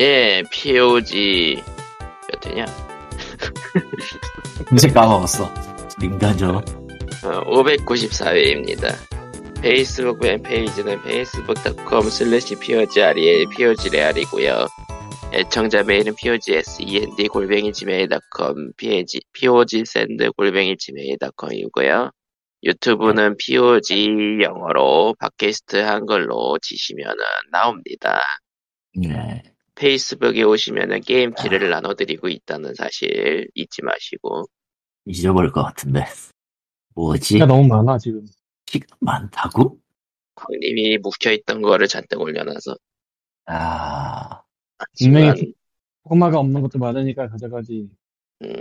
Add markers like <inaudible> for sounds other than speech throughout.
예, POG 몇 회냐? 이제 까먹었어. 민간죠. 어, 594회입니다. 페이스북 팬페이지는 facebook.com slash POGREAL, POGREAL이고요. 애청자 메일은 POGSEND 골뱅이 gmail.com, POGSEND 골뱅이 gmail.com이고요. 유튜브는 POG 영어로 팟캐스트 한글로 치시면은 나옵니다. 네. 페이스북에 오시면은 게임 키를 나눠드리고 있다는 사실 잊지 마시고 잊어버릴 것 같은데. 뭐지? 키가 너무 많아 지금. 키가 많다고? 광님이 묵혀있던 거를 잔뜩 올려놔서 아, 분명히 하지만 꼬마가 없는 것도 많으니까 가져가지. 음,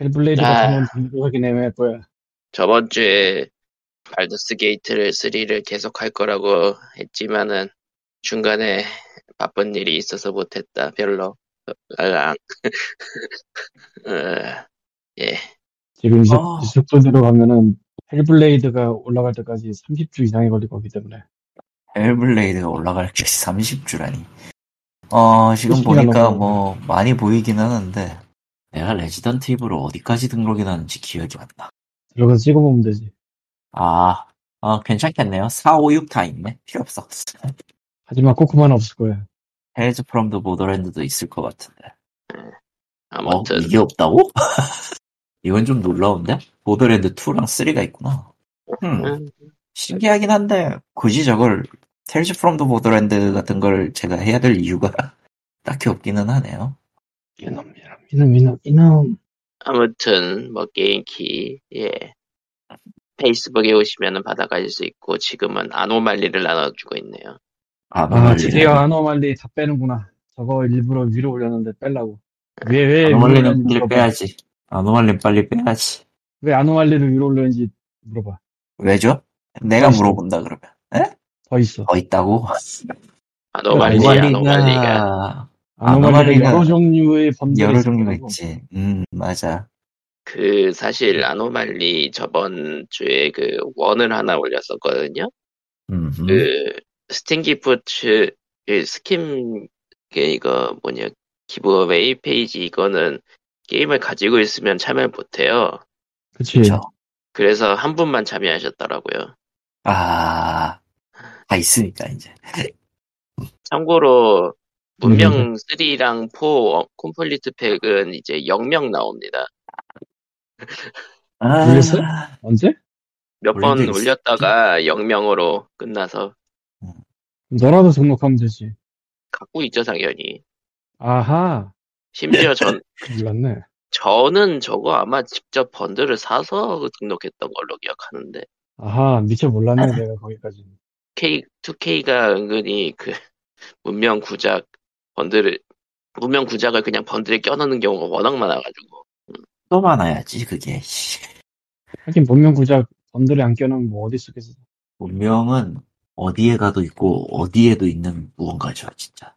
헬블레이드 아. 같은 건 가긴 애매할 거야. 저번 주에 발더스 게이트를 3를 계속 할 거라고 했지만은 중간에 바쁜 일이 있어서 못했다 별로 알랑 <laughs> 어, 예 지금 이, 속- 아. 이 속도대로 가면은 헬블레이드가 올라갈 때까지 30주 이상이 걸릴 거기 때문에. 헬블레이드가 올라갈 게 30주라니. 어, 지금 보니까 뭐, 많이 보이긴 하는데, 내가 레지던트 이블을 어디까지 등록이 나는지 기억이 안 나. 들어가서 찍어보면 되지. 아, 어, 괜찮겠네요. 4, 5, 6 다 있네. 필요 없어. 하지만 코코마는 없을 거야. 헬즈 프롬 더 보더랜드도 있을 것 같은데. 어, 아무튼 이게 없다고? <laughs> 이건 좀 놀라운데? 보더랜드 2랑 3가 있구나. 음, 음, 신기하긴 한데, 굳이 저걸, 텔즈 프롬 더 보더랜드 같은 걸 제가 해야 될 이유가 <laughs> 딱히 없기는 하네요. 이놈, 이놈, 이놈, 이놈, 이놈. 아무튼 뭐 게임키 예 페이스북에 오시면은 받아가실 수 있고 지금은 아노말리를 나눠주고 있네요 아, 아, 드디어 아노말리 다 빼는구나. 저거 일부러 위로 올렸는데 빼려고. 왜, 왜, 위로 아노말리는 올렸는지 빨리 물어봐. 빼야지. 아노말리는 빨리 빼야지. 왜 아노말리를 위로 올렸는지 물어봐. 왜죠? 내가. 물어본다 그러면. 에? 더 있어. 더 있다고? 아노말리 아노말리가 아노말리가 아노말리가 여러 종류의 범죄 여러 종류가 있지. 음, 맞아. 그 사실 아노말리 저번 주에 그 원을 하나 올렸었거든요 음, 그 스팀 gift 그 스킨 그 이거 뭐냐 giveaway 페이지 이거는 게임을 가지고 있으면 참여 못해요. 그치. 그쵸. 그래서 한 분만 참여하셨더라고요. 아, 다 있으니까, 이제. 참고로 문명 3랑 4 콤플리트 팩은 이제 0명 나옵니다. 아, 올렸어요? 언제? 몇 번 올렸다가 0명으로 끝나서 너라도 등록하면 되지. 갖고 있죠 당연히. 아하. 심지어 전 <laughs> 몰랐네. 저는 저거 아마 직접 번들을 사서 등록했던 걸로 기억하는데 아하, 미처 몰랐네, 내가 거기까지. K, 2K가 은근히 그 문명 구작 번들을 문명 구작을 그냥 번들에 껴넣는 경우가 워낙 많아가지고 또 많아야지, 그게. 씨. <laughs> 하긴 본명 구작 번들에 안 껴놓으면 뭐 어디 쓰겠어. 운명은 어디에 가도 있고, 어디에도 있는 무언가죠, 진짜.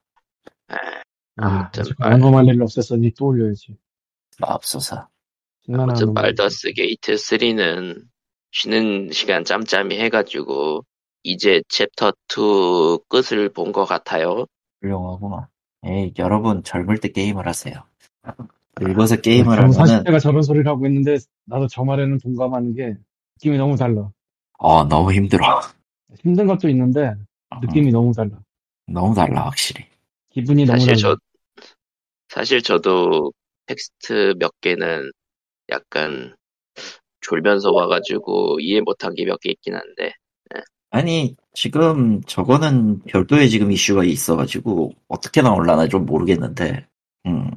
아, 아직 말- 아노말리를 없앴으니 또 올려야지. 장난 아무튼. 발더스 게이트 3는 쉬는 시간 짬짬이 해가지고 이제 챕터 2 끝을 본 것 같아요. 훌륭하구만. 에이, 여러분, 젊을 때 게임을 하세요. 늙어서 게임을 하면은, 40대가 저런 소리를 하고 있는데 나도 저 말에는 동감하는 게 느낌이 너무 달라. 어, 너무 힘들어. 힘든 것도 있는데 느낌이 너무 달라. 너무 달라, 확실히. 기분이 너무 사실 달라. 저 사실 저도 텍스트 몇 개는 약간 졸면서 와가지고 이해 못한 게 몇 개 있긴 한데 아니, 지금 저거는 별도의 지금 이슈가 있어가지고, 어떻게 나올라나 좀 모르겠는데, 음.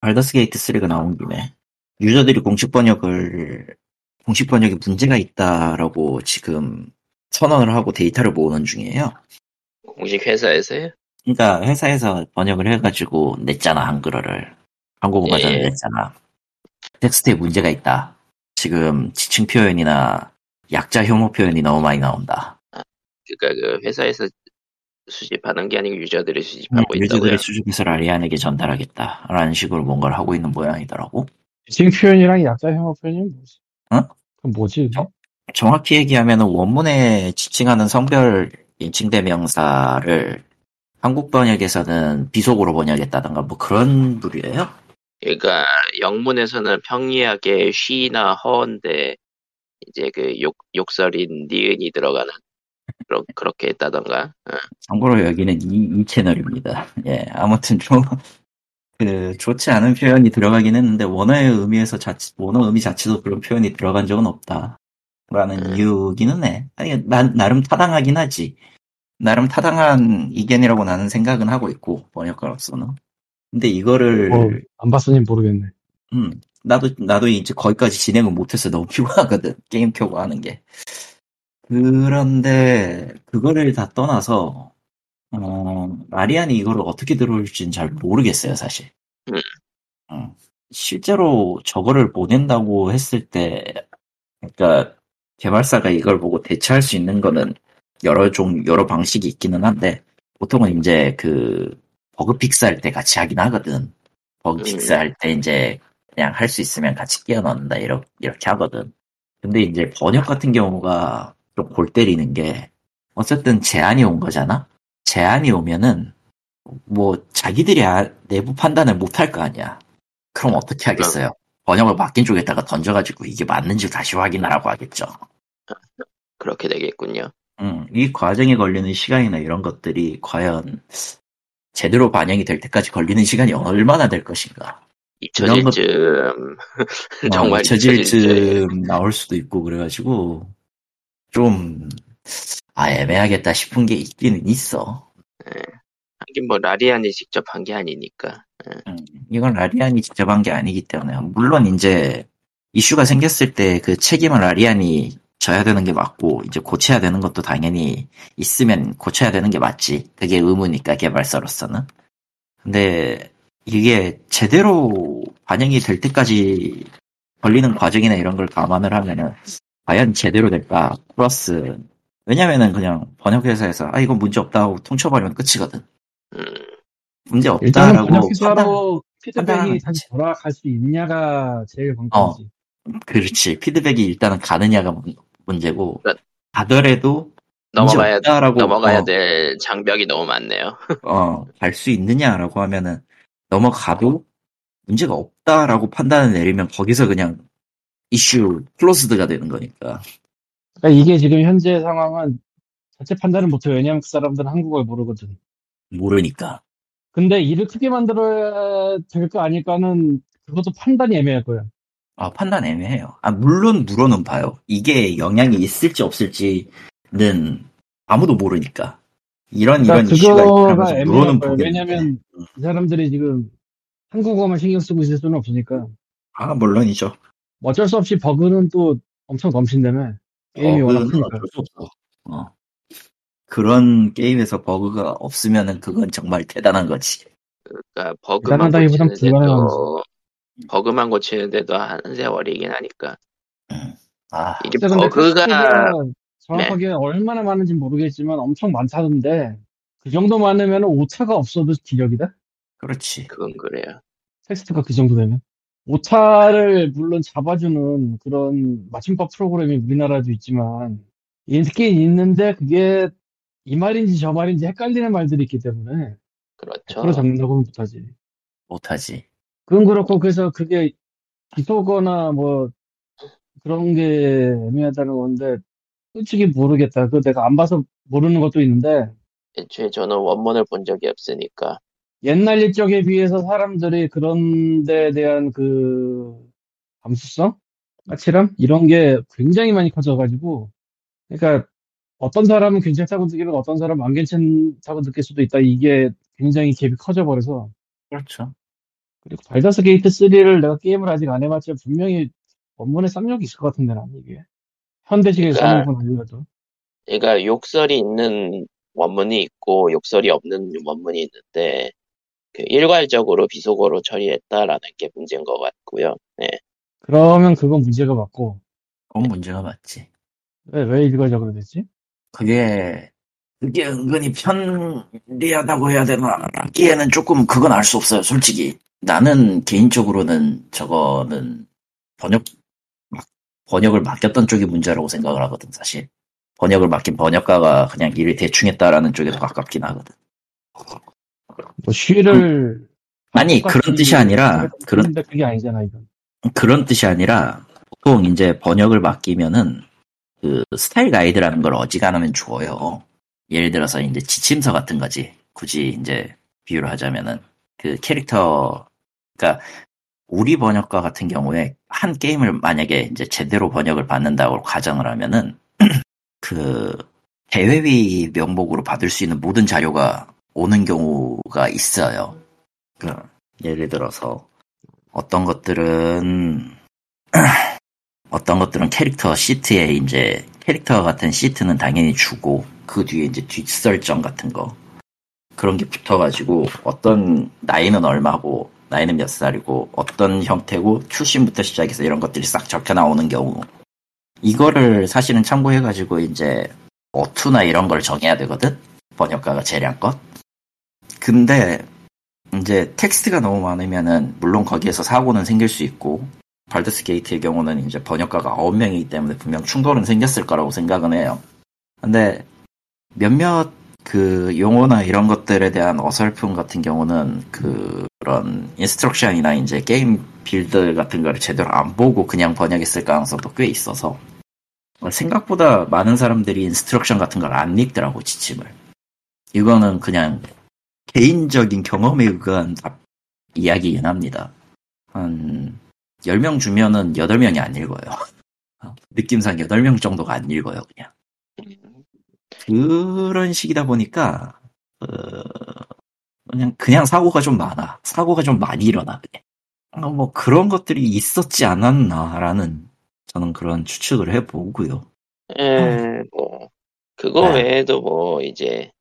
발더스 게이트 3가 나온 김에, 유저들이 공식 번역을, 공식 번역에 문제가 있다라고 지금 선언을 하고 데이터를 모으는 중이에요. 공식 회사에서요? 그러니까 회사에서 번역을 해가지고 냈잖아, 한글어를. 한국어 버전을 예. 냈잖아. 텍스트에 문제가 있다. 지금 지칭 표현이나 약자 혐오 표현이 너무 많이 나온다. 그러니까 그 회사에서 수집하는 게 아니고 유저들이 수집하고 있다고요. 음, 유저들의 수집해서 라리안에게 전달하겠다라는 식으로 뭔가를 하고 있는 모양이더라고. 지금 표현이랑 약자 혐오 표현이 뭐지? 어? 그럼 뭐지? 저- 정확히 얘기하면 원문에 지칭하는 성별 인칭 대명사를 한국 번역에서는 비속어로 번역했다던가 뭐 그런 부류예요? 그러니까 영문에서는 평이하게 쉬나 허인데 이제 그 욕, 욕설인 니은이 들어가는 그러, 그렇게 했다던가 어. 참고로 여기는 이, 이 채널입니다. 예, 아무튼 좀, 그, 좋지 않은 표현이 들어가긴 했는데, 원어의 의미에서 자체, 원어 의미 자체도 그런 표현이 들어간 적은 없다. 라는 음. 이유기는 해. 아니, 나, 나름 타당하긴 하지. 나름 타당한 의견이라고 나는 생각은 하고 있고, 번역가로서는. 근데 이거를, 어, 안 봤으니 모르겠네. 음, 나도, 나도 이제 거기까지 진행을 못해서 너무 <laughs> 피곤하거든. 게임 켜고 하는 게. 그런데, 그거를 다 떠나서, 어, 마리안이 이거를 어떻게 들어올지는 잘 모르겠어요, 사실. 음. 어, 실제로 저거를 보낸다고 했을 때, 그러니까, 개발사가 이걸 보고 대처할 수 있는 거는 여러 종, 여러 방식이 있기는 한데, 보통은 이제 그, 버그 픽스할 때 같이 하긴 하거든. 버그 음. 픽스할 때 이제 그냥 할 수 있으면 같이 끼워 넣는다, 이렇게, 이렇게 하거든. 근데 이제 번역 같은 경우가 좀 골 때리는 게, 어쨌든 제안이 온 거잖아? 제안이 오면은, 뭐, 자기들이 아- 내부 판단을 못 할 거 아니야. 그럼 어떻게 하겠어요? 번역을 맡긴 쪽에다가 던져가지고 이게 맞는지 다시 확인하라고 하겠죠. 그렇게 되겠군요. 음, 이 과정에 걸리는 시간이나 이런 것들이 과연 제대로 반영이 될 때까지 걸리는 시간이 얼마나 될 것인가. 이런 것- 잊혀질쯤 어, 정말 잊혀질 잊혀질쯤 쯤 나올 수도 있고 그래가지고 좀 아, 애매하겠다 싶은 게 있기는 있어. 하긴 뭐 라리안이 직접 한 게 아니니까 음, 이건 라리안이 직접 한 게 아니기 때문에 물론 이제 이슈가 생겼을 때 그 책임을 라리안이 져야 되는 게 맞고 이제 고쳐야 되는 것도 당연히 있으면 고쳐야 되는 게 맞지. 그게 의무니까 개발사로서는. 근데 이게 제대로 반영이 될 때까지 걸리는 과정이나 이런 걸 감안을 하면은 과연 제대로 될까? 플러스 왜냐면은 그냥 번역회사에서 아 이건 문제 없다 하고 통쳐버리면 끝이거든. 음, 문제 없다라고 번역 회사로 판단하는 피드백이 다시. 돌아갈 수 있냐가 제일 관건이지. 그렇지. 피드백이 일단은 가느냐가 문- 문제고, 그- 가더라도, 넘어가야 없다라고, 넘어가야 어, 될 장벽이 너무 많네요. 어, 갈 수 있느냐라고 하면은, 넘어가도 문제가 없다라고 판단을 내리면 거기서 그냥 이슈 클로스드가 되는 거니까. 그러니까 이게 지금 현재 상황은 자체 판단을 못해요. 왜냐면 그 사람들은 한국어를 모르거든. 모르니까. 근데 일을 크게 만들어야 될까 아닐까는 그것도 판단이 애매할 거야. 아, 판단 애매해요. 아, 물론 물어는 봐요. 이게 영향이 있을지 없을지는 아무도 모르니까. 이런 이런 그러니까 이슈가 그거가 있다면서 물어는 거예요. 보겠는데. 왜냐면 이 사람들이 지금 한국어만 신경 쓰고 있을 수는 없으니까 아, 물론이죠. 뭐 어쩔 수 없이 버그는 또 엄청 넘친다며 게임이 어, 워낙 크니까. 어쩔 수 없어. 어. 그런 게임에서 버그가 없으면은 그건 정말 대단한 거지. 그러니까 버그만 대단하다기보단 고치는데도 버그만 고치는데도 한 세월이긴 하니까 아, 이게 진짜 근데 버그가 정확하게 얼마나 많은지 모르겠지만 엄청 많다던데 그 정도 많으면 오차가 없어도 기력이다? 그렇지. 그건 그래요. 텍스트가 그 정도 되면 오차를 물론 잡아주는 그런 맞춤법 프로그램이 우리나라도 있지만 있긴 있는데 그게 이 말인지 저 말인지 헷갈리는 말들이 있기 때문에 그렇죠. 100% 잡는다고는 못하지 못하지. 그건 그렇고 그래서 그게 기소거나 뭐 그런 게 애매하다는 건데 솔직히 모르겠다 그 내가 안 봐서 모르는 것도 있는데 애초에 저는 원문을 본 적이 없으니까 옛날 일적에 비해서 사람들이 그런 데에 대한 그 감수성? 까칠함? 이런 게 굉장히 많이 커져가지고 그러니까 어떤 사람은 괜찮다고 느끼면 어떤 사람은 안 괜찮다고 느낄 수도 있다. 이게 굉장히 갭이 커져버려서 그렇죠. 그리고 발더스 게이트 3를 내가 게임을 아직 안 해봤지만 분명히 원문에 쌍욕이 있을 것 같은데 난 이게 현대식에서 그러니까 써놓은 건 아니어도 그러니까 욕설이 있는 원문이 있고 욕설이 없는 원문이 있는데 그 일괄적으로 비속어로 처리했다라는 게 문제인 것 같고요. 네. 그러면 그건 문제가 맞고 그건 문제가 맞지. 왜, 왜 일괄적으로 됐지? 그게 그게 은근히 편리하다고 해야 되나 하기에는 조금 그건 알 수 없어요. 솔직히 나는 개인적으로는 저거는 번역 막- 번역을 맡겼던 쪽이 문제라고 생각을 하거든 사실. 번역을 맡긴 번역가가 그냥 일을 대충 했다라는 쪽에 더 가깝긴 하거든. 뭐 쉬를 아니, 그런 뜻이 아니라, 그런, 그게 아니잖아 이건. 그런 뜻이 아니라, 보통 이제 번역을 맡기면은, 그, 스타일 가이드라는 걸 어지간하면 줘요. 예를 들어서 이제 지침서 같은 거지. 굳이 이제 비유를 하자면은, 그 캐릭터, 그니까, 우리 번역가 같은 경우에 한 게임을 만약에 이제 제대로 번역을 받는다고 가정을 하면은, <clears throat> 그, 대회비 명목으로 받을 수 있는 모든 자료가 오는 경우가 있어요. 그, 예를 들어서, 어떤 것들은, <clears throat> 어떤 것들은 캐릭터 시트에 이제, 캐릭터 같은 시트는 당연히 주고, 그 뒤에 이제 뒷설정 같은 거. 그런 게 붙어가지고, 어떤 나이는 얼마고, 나이는 몇 살이고, 어떤 형태고, 출신부터 시작해서 이런 것들이 싹 적혀 나오는 경우. 이거를 사실은 참고해가지고, 이제, 어투나 이런 걸 정해야 되거든? 번역가가 재량껏. 근데, 이제 텍스트가 너무 많으면은 물론 거기에서 사고는 생길 수 있고 발더스 게이트의 경우는 이제 번역가가 9명이기 때문에 분명 충돌은 생겼을 거라고 생각은 해요. 근데 몇몇 그 용어나 이런 것들에 대한 어설픔 같은 경우는 그런 instruction이나 이제 게임 build 같은 거를 제대로 안 보고 그냥 번역했을 가능성도 꽤 있어서 생각보다 많은 사람들이 instruction 같은 걸 안 읽더라고 지침을. 이거는 그냥 개인적인 경험에 의한 이야기이긴 합니다. 한 10명 주면은 8명이 안 읽어요. <laughs> 느낌상 8명 정도가 안 읽어요, 그냥. 그런 식이다 보니까, 어, 그냥, 그냥 사고가 좀 많아. 사고가 좀 많이 일어나, 그냥. 어, 뭐 그런 것들이 있었지 않았나라는 저는 그런 추측을 해보고요. 에, 뭐, 그거 네. 외에도 뭐, 이제,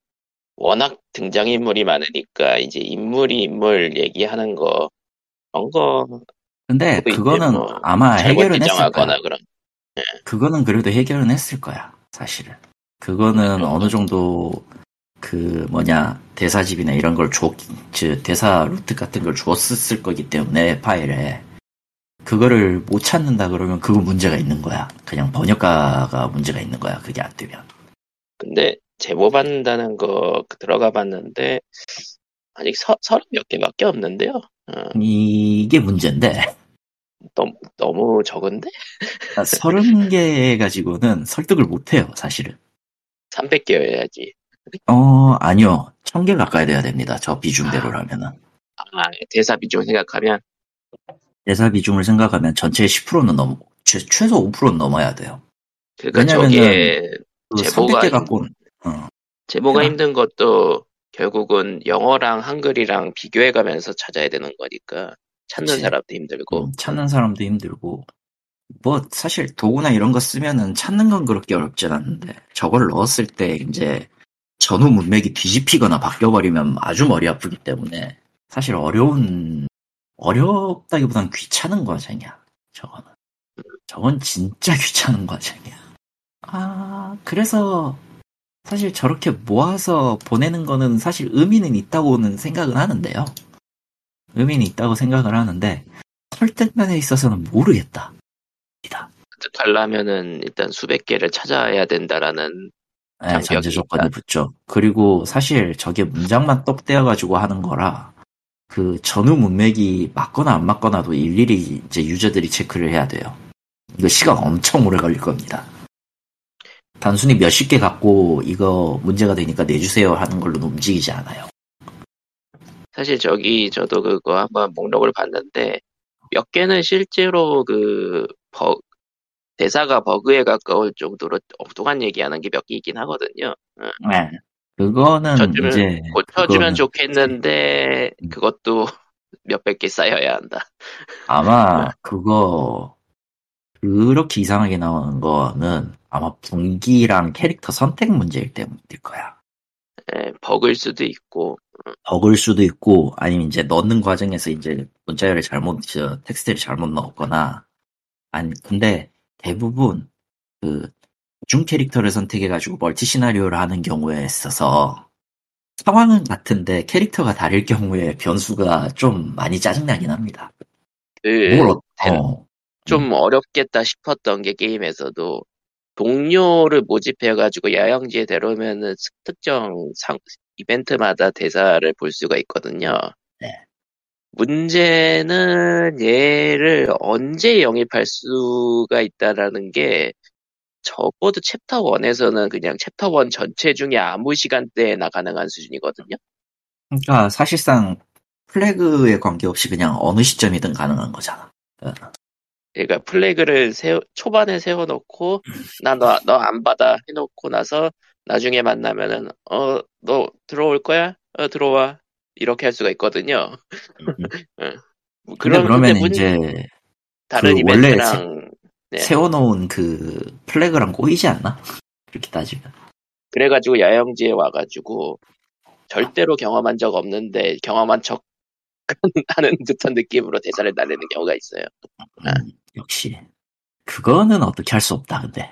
워낙 등장인물이 많으니까, 이제 인물이 인물 얘기하는 거, 그런 거, 근데 그거는 뭐 아마 해결은 했을 거야. 그런. 그거는 그래도 해결은 했을 거야, 사실은. 그거는 그렇죠. 어느 정도 그 뭐냐 대사집이나 이런 걸 줬, 즉 대사 루트 같은 걸 줬을 거기 때문에 파일에 그거를 못 찾는다 그러면 그거 문제가 있는 거야. 그냥 번역가가 문제가 있는 거야. 그게 안 되면. 근데, 제보 받는다는 거 들어가 봤는데, 아직 서, 서른 몇 개밖에 없는데요. 어, 이게 문제인데 너무, 너무 적은데? 서른 개 가지고는 설득을 못 해요, 사실은. 300개여야지. 어 아니요, 천개 가까이 돼야 됩니다. 저 비중대로라면은. 아, 대사 비중 생각하면, 대사 비중을 생각하면 전체의 10%는 넘, 최, 최소 5%는 넘어야 돼요. 그니까 왜냐면은 저게, 그 제보가 300개 있- 갖고는, 어, 제보가 그냥- 힘든 것도 결국은 영어랑 한글이랑 비교해가면서 찾아야 되는 거니까 찾는 그치. 사람도 힘들고 음, 찾는 사람도 힘들고, 뭐, 사실 도구나 이런 거 쓰면은 찾는 건 그렇게 어렵진 않은데, 저걸 넣었을 때 이제 전후 문맥이 뒤집히거나 바뀌어버리면 아주 머리 아프기 때문에, 사실 어려운, 어렵다기보단 귀찮은 과정이야, 저거는. 저건 진짜 <laughs> 귀찮은 과정이야. 아, 그래서, 사실 저렇게 모아서 보내는 거는 사실 의미는 있다고는 생각은 하는데요. 의미는 있다고 생각을 하는데, 설득면에 있어서는 모르겠다. 득하려면은 일단 수백 개를 찾아야 된다라는 네, 전제 조건이. 붙죠. 그리고 사실 저게 문장만 떡대어가지고 하는 거라 그 전후 문맥이 맞거나 안 맞거나도 일일이 이제 유저들이 체크를 해야 돼요. 이거 시간 엄청 오래 걸릴 겁니다. 단순히 몇십 개 갖고 이거 문제가 되니까 내주세요 하는 걸로는 움직이지 않아요. 사실 저기 저도 그거 한번 목록을 봤는데 몇 개는 실제로 그 버, 대사가 버그에 가까울 정도로 엉뚱한 얘기하는 게 몇 개 있긴 하거든요. 네. 그거는 쳐주면- 이제 고쳐주면 그거는 좋겠는데 음. 그것도 몇백 개 쌓여야 한다. 아마 네. 그거 그렇게 이상하게 나오는 거는 아마 분기랑 캐릭터 선택 문제일 때문일 거야. 예, 버그일 수도 있고. 버글 수도 있고 아니면 이제 넣는 과정에서 이제 문자열을 잘못 저 텍스트를 잘못 넣었거나. 아니 근데 대부분 그 중 캐릭터를 선택해 가지고 멀티 시나리오를 하는 경우에 있어서 상황은 같은데 캐릭터가 다를 경우에 변수가 좀 많이 짜증나긴 합니다. 그 뭘 어, 좀 어렵겠다 싶었던 게 게임에서도 동료를 모집해가지고 야영지에 데려오면은 특정 상, 이벤트마다 대사를 볼 수가 있거든요. 네. 문제는 얘를 언제 영입할 수가 있다라는 게 적어도 챕터 1에서는 그냥 챕터 1 전체 중에 아무 시간대에나 가능한 수준이거든요. 그러니까 사실상 flag에 관계없이 그냥 어느 시점이든 가능한 거잖아. 어. 그러니까 플래그를 세워, 초반에 세워놓고 나 너 너 안 받아 해놓고 나서 나중에 만나면은 어 너 들어올 거야? 어 들어와 이렇게 할 수가 있거든요. <laughs> 뭐 근데 그런 그러면 이제 다른 그 원래 이벤트랑 네. 세워놓은 그 플래그랑 꼬이지 않나? 그렇게 따지면. 그래가지고 야영지에 와가지고 절대로 경험한 적 없는데 경험한 척 <laughs> 하는 듯한 느낌으로 대사를 날리는 경우가 있어요. 음, 역시 그거는 어떻게 할 수 없다. 근데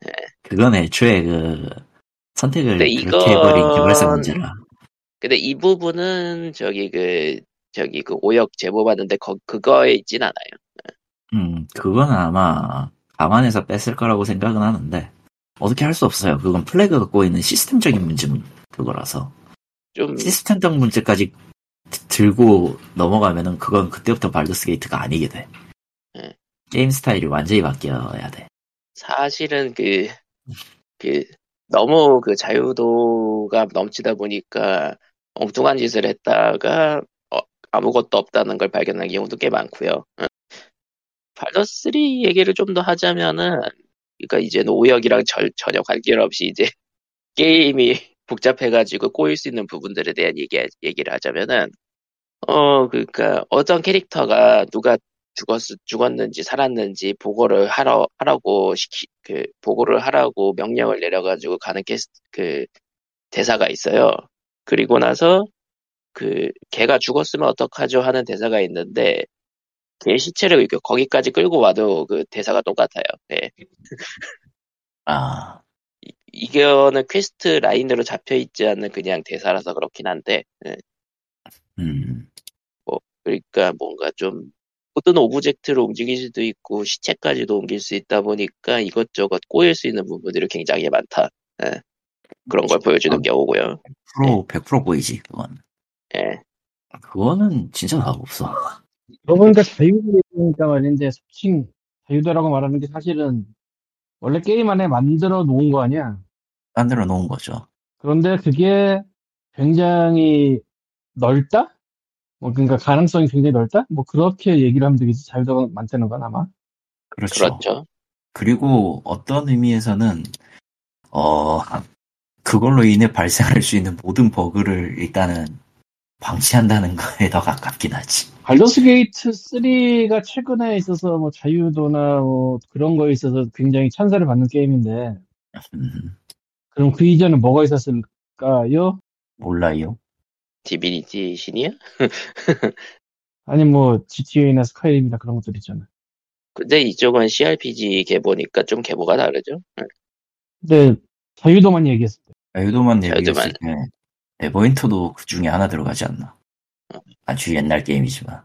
네. 그건 애초에 그 선택을 그렇게 이건- 해버린 개발사 문제라. 근데 이 부분은 저기 그 저기 그 오역 제보 받는데 거, 그거에 있진 않아요. 음, 그건 아마 감안해서 뺐을 거라고 생각은 하는데 어떻게 할 수 없어요. 그건 플래그가 꼬이는 시스템적인 문제 그거라서 좀 시스템적 문제까지 드- 들고 넘어가면은 그건 그때부터 발더스 게이트가 아니게 돼. 네. 게임 스타일이 완전히 바뀌어야 돼. 사실은 그, 그, 너무 그 자유도가 넘치다 보니까 엉뚱한 짓을 했다가 어, 아무것도 없다는 걸 발견한 경우도 꽤 많고요. 발더3 얘기를 좀 더 하자면은, 그러니까 이제는 오역이랑 절, 전혀 관계없이 이제 <laughs> 게임이 복잡해가지고 꼬일 수 있는 부분들에 대한 얘기, 얘기를 하자면은, 어, 그니까 어떤 캐릭터가 누가 죽었, 죽었는지 살았는지 보고를 하러, 하라고 시키, 그, 보고를 하라고 명령을 내려가지고 가는 캐스, 그, 대사가 있어요. 그리고 나서, 그, 걔가 죽었으면 어떡하죠 하는 대사가 있는데, 걔 시체를 이렇게 거기까지 끌고 와도 그 대사가 똑같아요. 네. <laughs> 아, 이거는 quest line으로 잡혀 있지 않는 그냥 대사라서 그렇긴 한데, 네. 음, 그러니까 뭔가 좀 모든 object를 움직일 수도 있고 시체까지도 옮길 수 있다 보니까 이것저것 꼬일 수 있는 부분들이 굉장히 많다. 예. 그런 걸 보여주는 아. 경우고요. 100% 100% 보이지 그건. 예. 그거는 진짜 답 없어. 그러고 보니까 자유도니까 말인데 솔직히 자유도라고 말하는 게 사실은 원래 게임 안에 만들어 놓은 거 아니야. 만들어 놓은 거죠. 그런데 그게 굉장히 넓다? 뭐 그러니까 가능성이 굉장히 넓다? 뭐 그렇게 얘기를 하면 되겠지. 자유도가 많다는 건 아마. 그렇죠. 그렇죠. 그리고 어떤 의미에서는 어 그걸로 인해 발생할 수 있는 모든 버그를 일단은 방치한다는 거에 더 가깝긴 하지. 발더스 게이트 3가 최근에 있어서 뭐 자유도나 뭐 그런 거에 있어서 굉장히 찬사를 받는 게임인데 음, 그럼 그 이전에 뭐가 있었을까요? 몰라요. 디비니티 신이야? 아니 뭐 GTA나 스카이림이나 그런 것들 있잖아. 근데 이쪽은 CRPG 계보니까 좀 계보가 다르죠. 예. 근데 자유도만 얘기했을 때 자유도만. 얘기했을 때 네버윈터도 그 중에 하나 들어가지 않나. 어. 아주 옛날 게임이지만.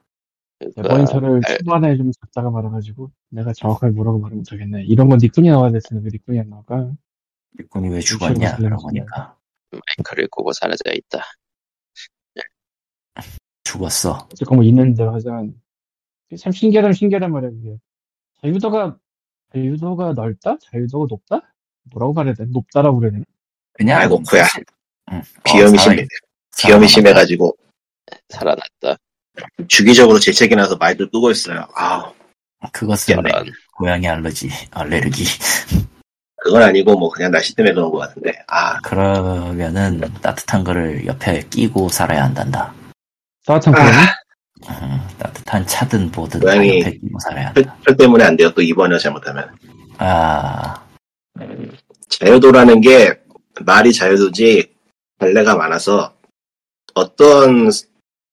그러니까 네버윈터를 알- 초반에 좀 잡다가 말아가지고 내가 정확하게 뭐라고 말을 못하겠네. 이런 건 니꾼이 나와야 됐으면 왜 니꾼이 안 나올까? 일꾼이 왜 죽었냐 실력이 그러고 보니까 마이크를 꼽고 사라져 있다. 죽었어. 어쨌건 뭐 있는 대로 하자면 참 신기하면 신기하단 말이야 그게. 자유도가 자유도가 넓다? 자유도가 높다? 뭐라고 말해야 돼? 높다라고 그래야 되나? 그냥 아이고, 코야. 사실- 응. 비염이 어, 살아- 심해, 비염이. 심해가지고 살아났다. 주기적으로 재채기 나서 마이크를 끄고 있어요. 아, 그것은. 저런. 고양이 알러지, 알레르기. 그건 아니고 뭐 그냥 날씨 때문에 그런 것 같은데. 아, 그러면은 따뜻한 거를 옆에 끼고 살아야 한단다. 따뜻한 아. 음, 따뜻한 차든 뭐든 다 고양이- 끼고 살아야 표, 한다. 표 때문에 안 돼요. 또 이번에 잘못하면. 아, 자유도라는 게 말이 자유도지 발레가 많아서 어떤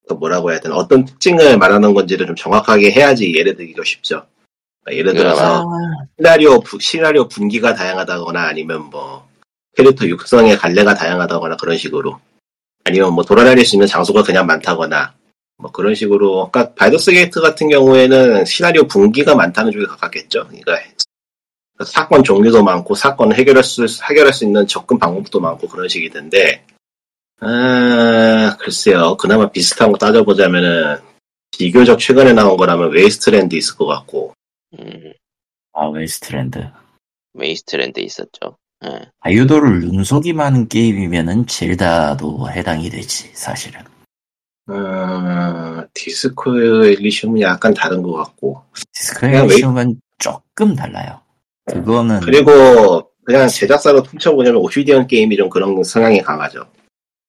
그 뭐라고 해야 되나 어떤 특징을 말하는 건지를 좀 정확하게 해야지 예를 들기가 쉽죠. 그러니까 예를 들어서 시나리오 부- 시나리오 분기가 다양하다거나 아니면 뭐 캐릭터 육성의 갈래가 다양하다거나 그런 식으로 아니면 뭐 돌아다닐 수 있는 장소가 그냥 많다거나 뭐 그런 식으로 그러니까 발더스 게이트 같은 경우에는 시나리오 분기가 많다는 쪽에 가깝겠죠. 그러니까 사건 종류도 많고 사건을 해결할 수 해결할 수 있는 접근 방법도 많고 그런 식일 텐데 아, 글쎄요. 그나마 비슷한 거 따져보자면은, 비교적 최근에 나온 거라면 웨이스트랜드 있을 것 같고, 음, 아 웨스트랜드. 웨이스트랜드 있었죠. 예. 자유도를 눈속임하는 게임이면은 젤다도 해당이 되지 사실은. 어, 디스코 엘리시움은 약간 다른 것 같고, 디스크 그냥 웨이- 에디션은 조금 달라요. 그거는 그리고 그냥 제작사로 퉁쳐보자면 오피디언 게임이 좀 그런 성향이 강하죠.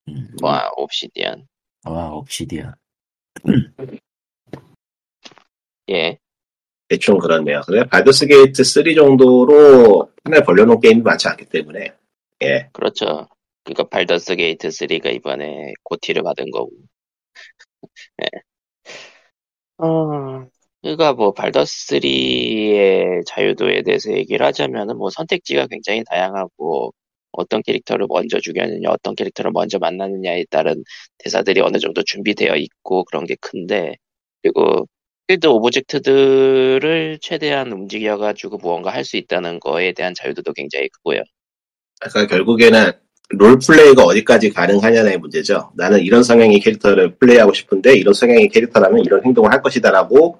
음, 와, 옵시디언. 와 옵시디언. 예. 대충 그렇네요. 그래 발더스 게이트 3 정도로 판을 벌려놓은 게임이 많지 않기 때문에, 예. 그렇죠. 그러니까 발더스 게이트 3가 이번에 GOTY를 받은 거고. <laughs> 예. 어, 그러니까 뭐 발더스 3의 자유도에 대해서 얘기를 하자면은 뭐 선택지가 굉장히 다양하고 어떤 캐릭터를 먼저 죽였느냐, 어떤 캐릭터를 먼저 만나느냐에 따른 대사들이 어느 정도 준비되어 있고 그런 게 큰데 그리고 필드 object들을 최대한 움직여가지고 무언가 할 수 있다는 거에 대한 자유도도 굉장히 크고요. 그러니까 결국에는 role play가 어디까지 가능하냐의 문제죠. 나는 이런 성향의 캐릭터를 플레이하고 싶은데 이런 성향의 캐릭터라면 이런 행동을 할 것이다라고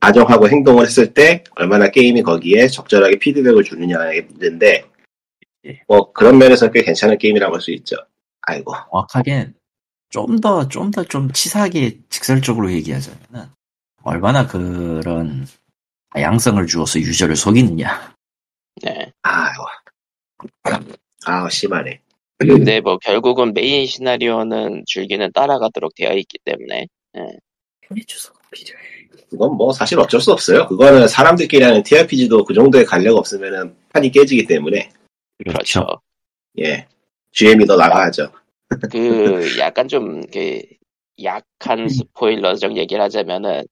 가정하고 행동을 했을 때 얼마나 게임이 거기에 적절하게 피드백을 주느냐의 문제인데 예. 뭐 그런 면에서 꽤 괜찮은 게임이라고 할 수 있죠. 아이고 정확하게 좀 더 좀 더 좀 치사하게 직설적으로 얘기하자면은 얼마나 그런 다양성을 주어서 유저를 속이느냐. 네. 아이고 아우 심하네. 근데 뭐 결국은 메인 시나리오는 줄기는 따라가도록 되어 있기 때문에 주소가 필요해. 그건 뭐 사실 어쩔 수 없어요. 그거는 사람들끼리 하는 TRPG도 그 정도의 간략 없으면은 판이 깨지기 때문에 그렇죠. 예 GM이 더 나가야죠. 그 약간 좀 그 약한 스포일러적 얘기를 하자면은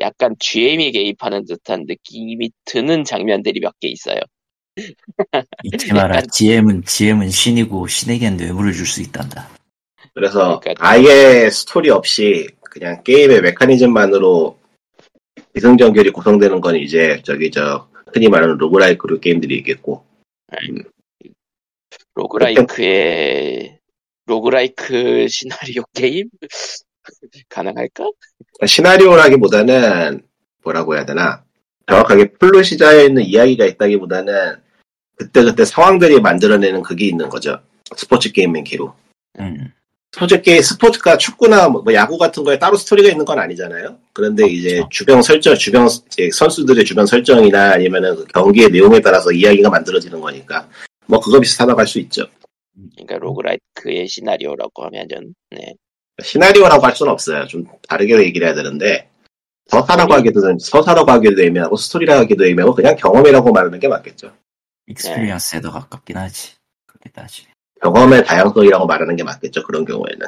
약간 GM이 개입하는 듯한 느낌이 드는 장면들이 몇 개 있어요. <laughs> 잊지 마라. 약간- GM은 GM은 신이고 신에겐 뇌물을 줄 수 있단다. 그래서 그러니까- 아예 스토리 없이 그냥 게임의 메커니즘만으로 기승전결이 구성되는 건 이제 저기 저 흔히 말하는 roguelike 게임들이 있겠고 roguelike의 roguelike 시나리오 게임 가능할까? 시나리오라기보다는 뭐라고 해야 되나 정확하게 플롯이 짜여 있는 이야기가 있다기보다는 그때그때 상황들이 만들어내는 그게 있는 거죠. 스포츠 게임 맨키로. 음. 스포츠 게임, 스포츠가 축구나 뭐 야구 같은 거에 따로 스토리가 있는 건 아니잖아요. 그런데 이제 그렇죠. 주변 설정, 주변 선수들의 주변 설정이나 아니면은 그 경기의 내용에 따라서 이야기가 만들어지는 거니까 뭐 그거 비슷하다고 할 수 있죠. 그러니까 roguelike의 시나리오라고 하면은 네. 시나리오라고 할 수는 없어요. 좀 다르게 얘기를 해야 되는데 서사라고 하기도 서사라고 하기도 애매하고 스토리라고 하기도 애매하고 그냥 경험이라고 말하는 게 맞겠죠. experience에 더 가깝긴 하지. 그렇게 따지. 경험의 다양성이라고 말하는 게 맞겠죠. 그런 경우에는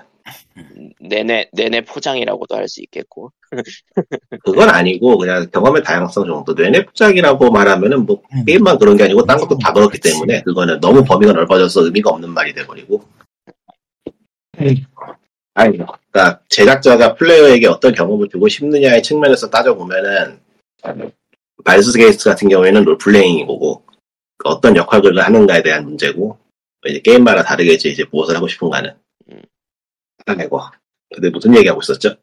뇌내 뇌내 포장이라고도 할 수 있겠고 <laughs> 그건 아니고 그냥 경험의 다양성 정도. 뇌내 포장이라고 말하면은 뭐 음. 게임만 그런 게 아니고 딴 것도 다 그렇기. 때문에 그거는 너무 범위가 넓어져서 의미가 없는 말이 돼버리고. 아니, 그러니까 제작자가 플레이어에게 어떤 경험을 주고 싶느냐의 측면에서 따져보면은 발더스 게이트 같은 경우에는 role-playing인 거고 어떤 역할을 하는가에 대한 문제고 이제 게임마다 다르겠지 이제 무엇을 하고 싶은가는. 음. 아이고. 근데 무슨 얘기하고 있었죠?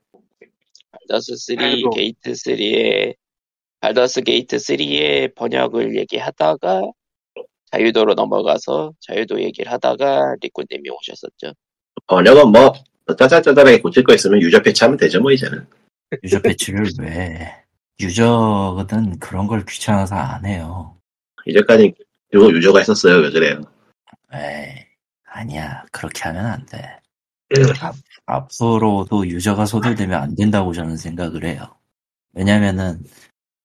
발더스 3 아이고. 게이트 3의 발더스 게이트 3의 번역을 얘기하다가 자유도로 넘어가서 자유도 얘기를 하다가 리코님이 오셨었죠. 번역은 뭐 짜잘짜잘하게 고칠 거 있으면 유저 패치하면 되죠 뭐 이제는. 유저 패치를 왜 유저거든 그런 걸 귀찮아서 안 해요. 이제까지 요 유저가 있었어요 왜 그래요? 에이 아니야 그렇게 하면 안 돼. 앞- 앞으로도 유저가 소들되면 안 된다고 저는 생각을 해요. 왜냐면은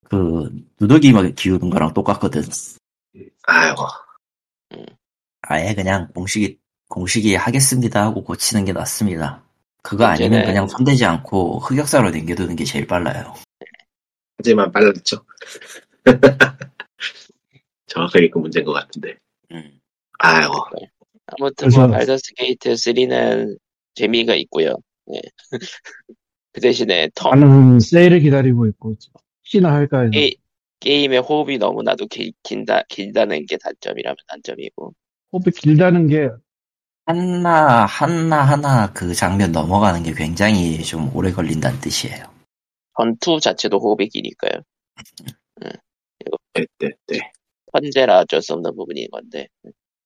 그 누더기 기우는 거랑 똑같거든. 아이고 아예 그냥 공식이 공식이 하겠습니다 하고 고치는 게 낫습니다. 그거 아니면 문제는- 그냥 손대지 않고 흑역사로 남겨두는 게 제일 빨라요. 하지만 빨랐죠. <laughs> 정확하게 그 문제인 것 같은데. 음. 아이고 아무튼 뭐 발더스 게이트 3는 재미가 있고요. 예. <laughs> 그 대신에 텀 나는 세일을 기다리고 있고 혹시나 할까 해서 게, 게임의 호흡이 너무나도 길, 긴다, 길다는 게 단점이라면 단점이고 호흡이 길다는 게 하나 하나 하나 그 장면 넘어가는 게 굉장히 좀 오래 걸린다는 뜻이에요. 전투 자체도 호흡이 기니까요. 네, 네, 네. 턴제라 어쩔 수 없는 부분인 건데.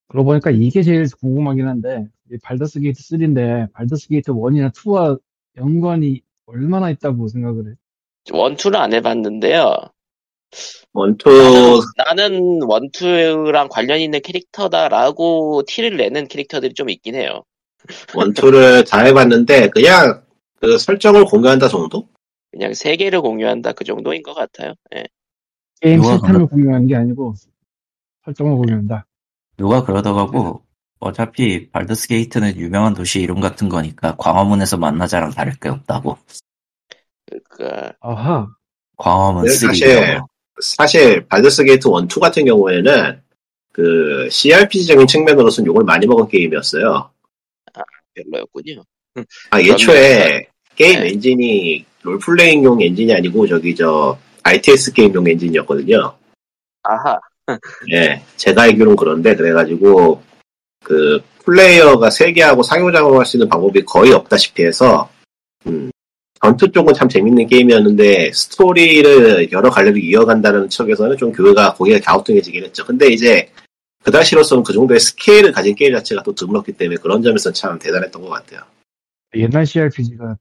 그러고 보니까 이게 제일 궁금하긴 한데 이 발더스 게이트 3인데 발더스 게이트 1이나 2와 연관이 얼마나 있다고 생각을 해? 원 투는 안 해봤는데요. 원투 나는 원투랑 관련 있는 캐릭터다라고 티를 내는 캐릭터들이 좀 있긴 해요. 원투를 다 해봤는데 그냥 그 설정을 공유한다 정도? 그냥 세계를 공유한다 그 정도인 것 같아요. 예. 게임 이거는- 시스템을 공유하는 게 아니고 설정을 공유한다. 누가 그러더라고 어차피 발더스 게이트는 유명한 도시 이름 같은 거니까 광화문에서 만나자랑 다를 게 없다고. 그러니까 아하. 광화문 네, 3 사실- 사실 발더스 게이트 1, 2 같은 경우에는 그 CRPG적인 측면으로서는 욕을 많이 먹은 게임이었어요. 별로였군요. 아 애초에 게임 네. 엔진이 role-playing용 엔진이 아니고 저기 저 RTS 게임용 엔진이었거든요. 아하. 예, 제가 알기로는 그런데 그래가지고 그 플레이어가 세계하고 상호작용할 수 있는 방법이 거의 없다시피 해서 음, 전투 쪽은 참 재밌는 게임이었는데 스토리를 여러 갈래로 이어간다는 척에서는 좀 교회가 거기가 갸우뚱해지긴 했죠. 근데 이제 그 당시로서는 그 정도의 스케일을 가진 게임 자체가 또 드물었기 때문에 그런 점에서 참 대단했던 것 같아요. 옛날 CRPG가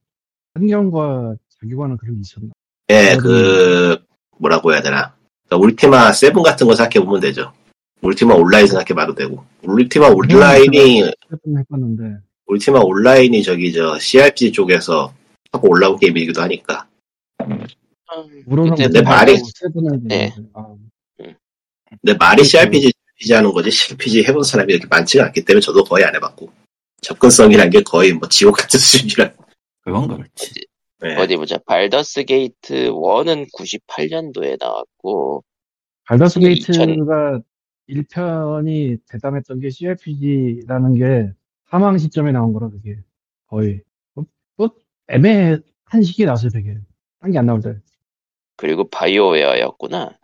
환경과 자기관은 그런 게 있었나? 예, 음. 그 뭐라고 해야 되나? 그러니까 울티마 7 같은 거 생각해 보면 되죠. 울티마 온라인 생각해 봐도 되고 울티마 온라인이 울티마 온라인이 저기 저 CRPG 쪽에서 하고 올라온 게임이기도 하니까 물론 근데 내 말이- 네. 아, 근데 말이 CRPG CRPG 하는 거지 CRPG 해본 사람이 이렇게 많지가 않기 때문에 저도 거의 안 해봤고 접근성이란 게 거의 뭐 지옥 같은 수준이라 그건 그렇지. 예. 어디 보자. 발더스 게이트 1은 98년도에 나왔고 발더스 그 게이트가 1편이 대단했던 게 CRPG라는 게 사망 시점에 나온 거라 그게 거의 애매한 시기에 나왔어요 되게 딴 게 안 나올 때 그리고 바이오웨어였구나.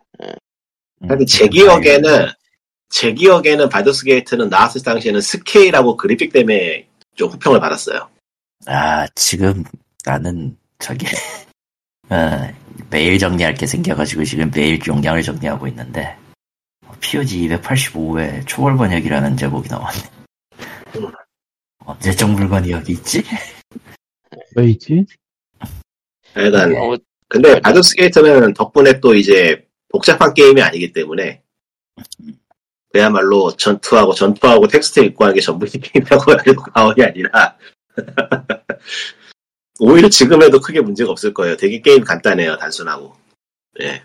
근데 제 기억에는 제 기억에는 발더스 게이트는 나왔을 당시에는 스케일하고 그래픽 때문에 좀 호평을 받았어요. 아 지금 나는 저기 어, 메일 정리할 게 생겨가지고 지금 메일 용량을 정리하고 있는데 POG 285회 초월 번역이라는 제목이 나왔네. 언제적 물건이 여기 있지? 왜 있지? 하여간 어, 근데 발더스 게이트는 덕분에 또 이제 복잡한 게임이 아니기 때문에 그야말로 전투하고 전투하고 텍스트 읽고 하는 게 전부 게임이라고 <laughs> 해도 과언이 아니라 <laughs> 오히려 지금 해도 크게 문제가 없을 거예요. 되게 게임 간단해요. 단순하고. 예.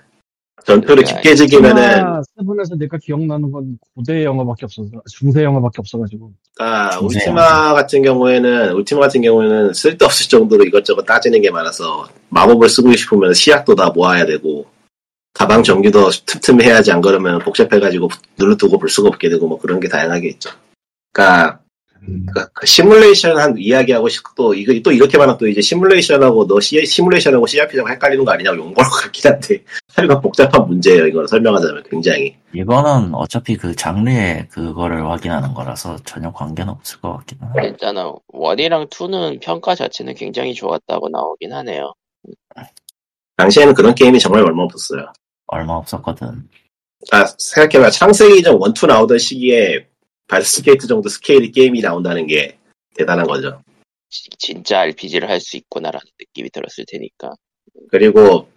전투를 그러니까 깊게 즐기면은 아, 세븐에서 내가 기억나는 건 고대 영화밖에 없어서 중세 영화밖에 없어가지고 아, 울티마 같은 경우에는 울티마 같은 경우에는 쓸데없을 정도로 이것저것 따지는 게 많아서 마법을 쓰고 싶으면 시약도 다 모아야 되고 가방 정리도 틈틈이 해야지 안 그러면 복잡해가지고 눌러두고 볼 수가 없게 되고 뭐 그런 게 다양하게 있죠. 그러니까 음, 그, 그 시뮬레이션 한 이야기하고 싶- 또 이거 또 이렇게 말하면 또 이제 시뮬레이션하고 너 시, 시뮬레이션하고 CRPG하고 헷갈리는 거 아니냐고 용거로 같긴 한데 <laughs> 하여간 복잡한 문제예요. 이걸 설명하자면 굉장히. 이거는 어차피 그 장르의 그거를 확인하는 거라서 전혀 관계는 없을 것 같긴 하네. 일단은 1이랑 2는 평가 자체는 굉장히 좋았다고 나오긴 하네요. 당시에는 그런 게임이 정말 얼마 없었어요. 얼마 없었거든. 아, 생각해봐. 창세기 전 원투 나오던 시기에 발스케이트 정도 스케일의 게임이 나온다는 게 대단한 거죠. 지- 진짜 RPG를 할 수 있구나라는 느낌이 들었을 테니까. 그리고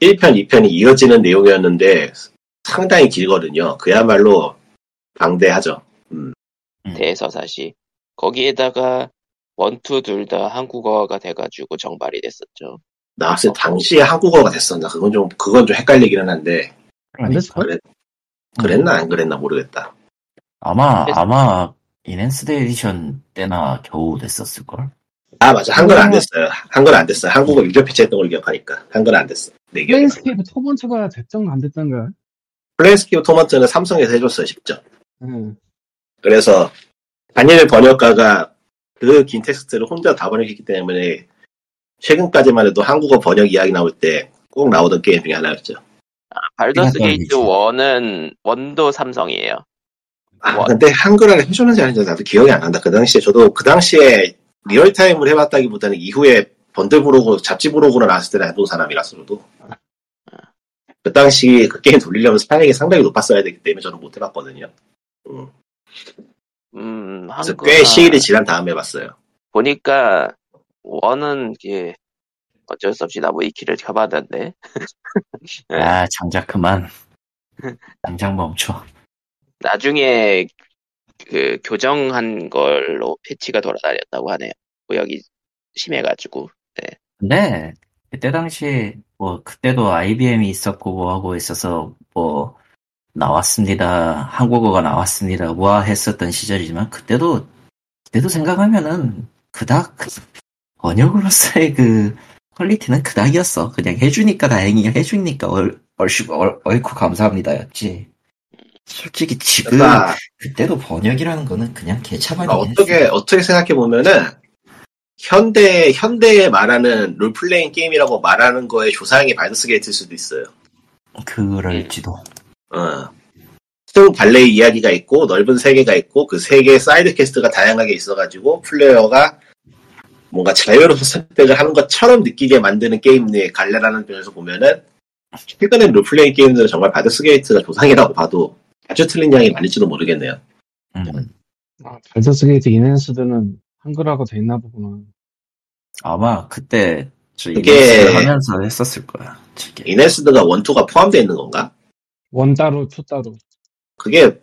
1편, 2편이 이어지는 내용이었는데 상당히 길거든요. 그야말로 방대하죠. 음. 대서사시. 거기에다가 one two 둘 다 한국어가 돼가지고 정발이 됐었죠. 나왔을 때 당시에 한국어가 됐었나? 그건 좀, 그건 좀 헷갈리기는 한데, 안 됐을걸? 그래, 그랬나 안 그랬나 모르겠다. 아마 그래서- 아마 Enhanced Edition 때나 겨우 됐었을걸? 아, 맞아. 한글 안 됐어요. 한글 안 됐어요. 한국어 유료 패치했던 걸 기억하니까. 한글 안 됐어. 내 기억에. 플레인스케이프 토먼트가 됐던가 안 됐던가 플레인스케이프 토먼트는 삼성에서 해줬어요, 직접. 응. 그래서 단일 번역가가 그 긴 텍스트를 혼자 다 번역했기 때문에 최근까지만 해도 한국어 번역 이야기 나올 때 꼭 나오던 게임 중에 하나였죠. 발더스 생각하는 게이트 위치. 1은 one도 삼성이에요. 아, 뭐- 근데 한글화를 해줬는지 아닌지 나도 기억이 안 난다. 그 당시에 저도 그 당시에 리얼타임을 해봤다기보다는 이후에 번들 브로그, 잡지 부록으로 나왔을 때는 해본 사람이라서 저도. 그 당시 그 게임 돌리려면 사양이 상당히 높았어야 되기 때문에 저는 못 해봤거든요. 음, 음, 그래서 꽤 시일이 지난 다음에 봤어요. 보니까 원은 이게 어쩔 수 없이 나무 위키를 켜봤는데 네. 아 장작 그만. 당장 멈춰. 나중에 그 교정한 걸로 패치가 돌아다녔다고 하네요. 구역이 심해가지고 근데 그때 당시 뭐 그때도 IBM이 있었고 뭐 하고 있어서 뭐 나왔습니다. 한국어가 나왔습니다. 뭐 했었던 시절이지만 그때도 그때도 생각하면은 그닥 번역으로서의 그 퀄리티는 그닥이었어. 그냥 해주니까 다행이야. 해주니까 얼, 얼씨, 얼, 얼고 감사합니다였지. 솔직히 지금 그러니까 그때도 번역이라는 거는 그냥 개차반이긴 어떻게, 했어. 어떻게 생각해 보면은 현대, 현대에 말하는 롤플레잉 게임이라고 말하는 거에 조상이 발더스 게이트일 수도 있어요. 그럴지도. 어. 스톤 발레이 이야기가 있고 넓은 세계가 있고 그 세계에 side quest가 다양하게 있어가지고 플레이어가 뭔가 자유로운 선택을 하는 것처럼 느끼게 만드는 게임 내 갈래라는 면에서 보면은 최근에 롤플레잉 게임들은 정말 발더스 게이트가 조상이라고 봐도 아주 틀린 양이 많을지도 모르겠네요. 음. 아, 발더스 게이트 Enhanced는 한글화가 돼 있나 보구나. 아마 그때 저 그게- 하면서 했었을 거야. 저게. Enhanced가 one two가 포함되어 있는 건가? one 따로, two 따로. 그게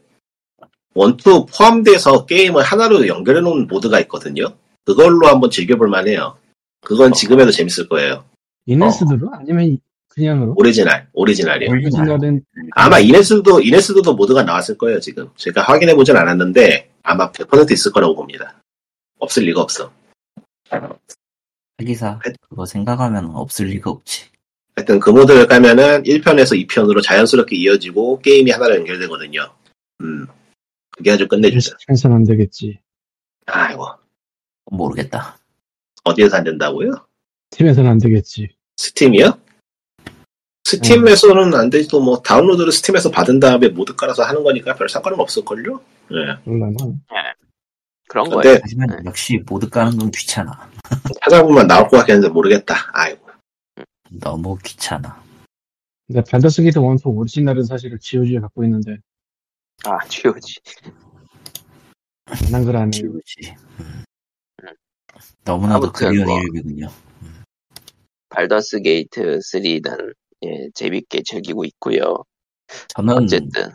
one two 포함돼서 게임을 하나로 연결해 놓은 모드가 있거든요. 그걸로 한번 즐겨볼 만해요. 그건 지금 해도 재밌을 거예요. Enhanced로? 아니면 그냥으로? 오리지널, 오리지널이요. 오리지널은 아마 Enhanced Enhanced 모드가 나왔을 거예요 지금. 제가 확인해 보진 않았는데 아마 100% 있을 거라고 봅니다. 없을 리가 없어. 하기사 그거 생각하면 없을 리가 없지. 하여튼 그 모드를 깔면은 1편에서 2편으로 자연스럽게 이어지고 게임이 하나로 연결되거든요. 음, 그게 아주 끝내주죠. 스팀에서는 안 되겠지. 아이고 모르겠다. 어디에서 안 된다고요? 스팀에서는 안 되겠지. 스팀이요? 스팀에서는 안 되지도 뭐 다운로드를 스팀에서 받은 다음에 모드 깔아서 하는 거니까 별 상관은 없을걸요? 네. 몰라나. 그런 근데 거예요. 하지만 네. 역시 모드 까는 건 귀찮아. <laughs> 찾아보면 나올 것 같긴 한데 모르겠다. 아이고. 너무 귀찮아. 근데 발더스 게이트 one two 오리지널은 사실을 GOG에 갖고 있는데 아 GOG. 안 한글화네. 지우지. 음. 너무나도 그리운 뭐. 이름이군요. 발더스 게이트 3는 예, 재밌게 즐기고 있고요. 저는 어쨌든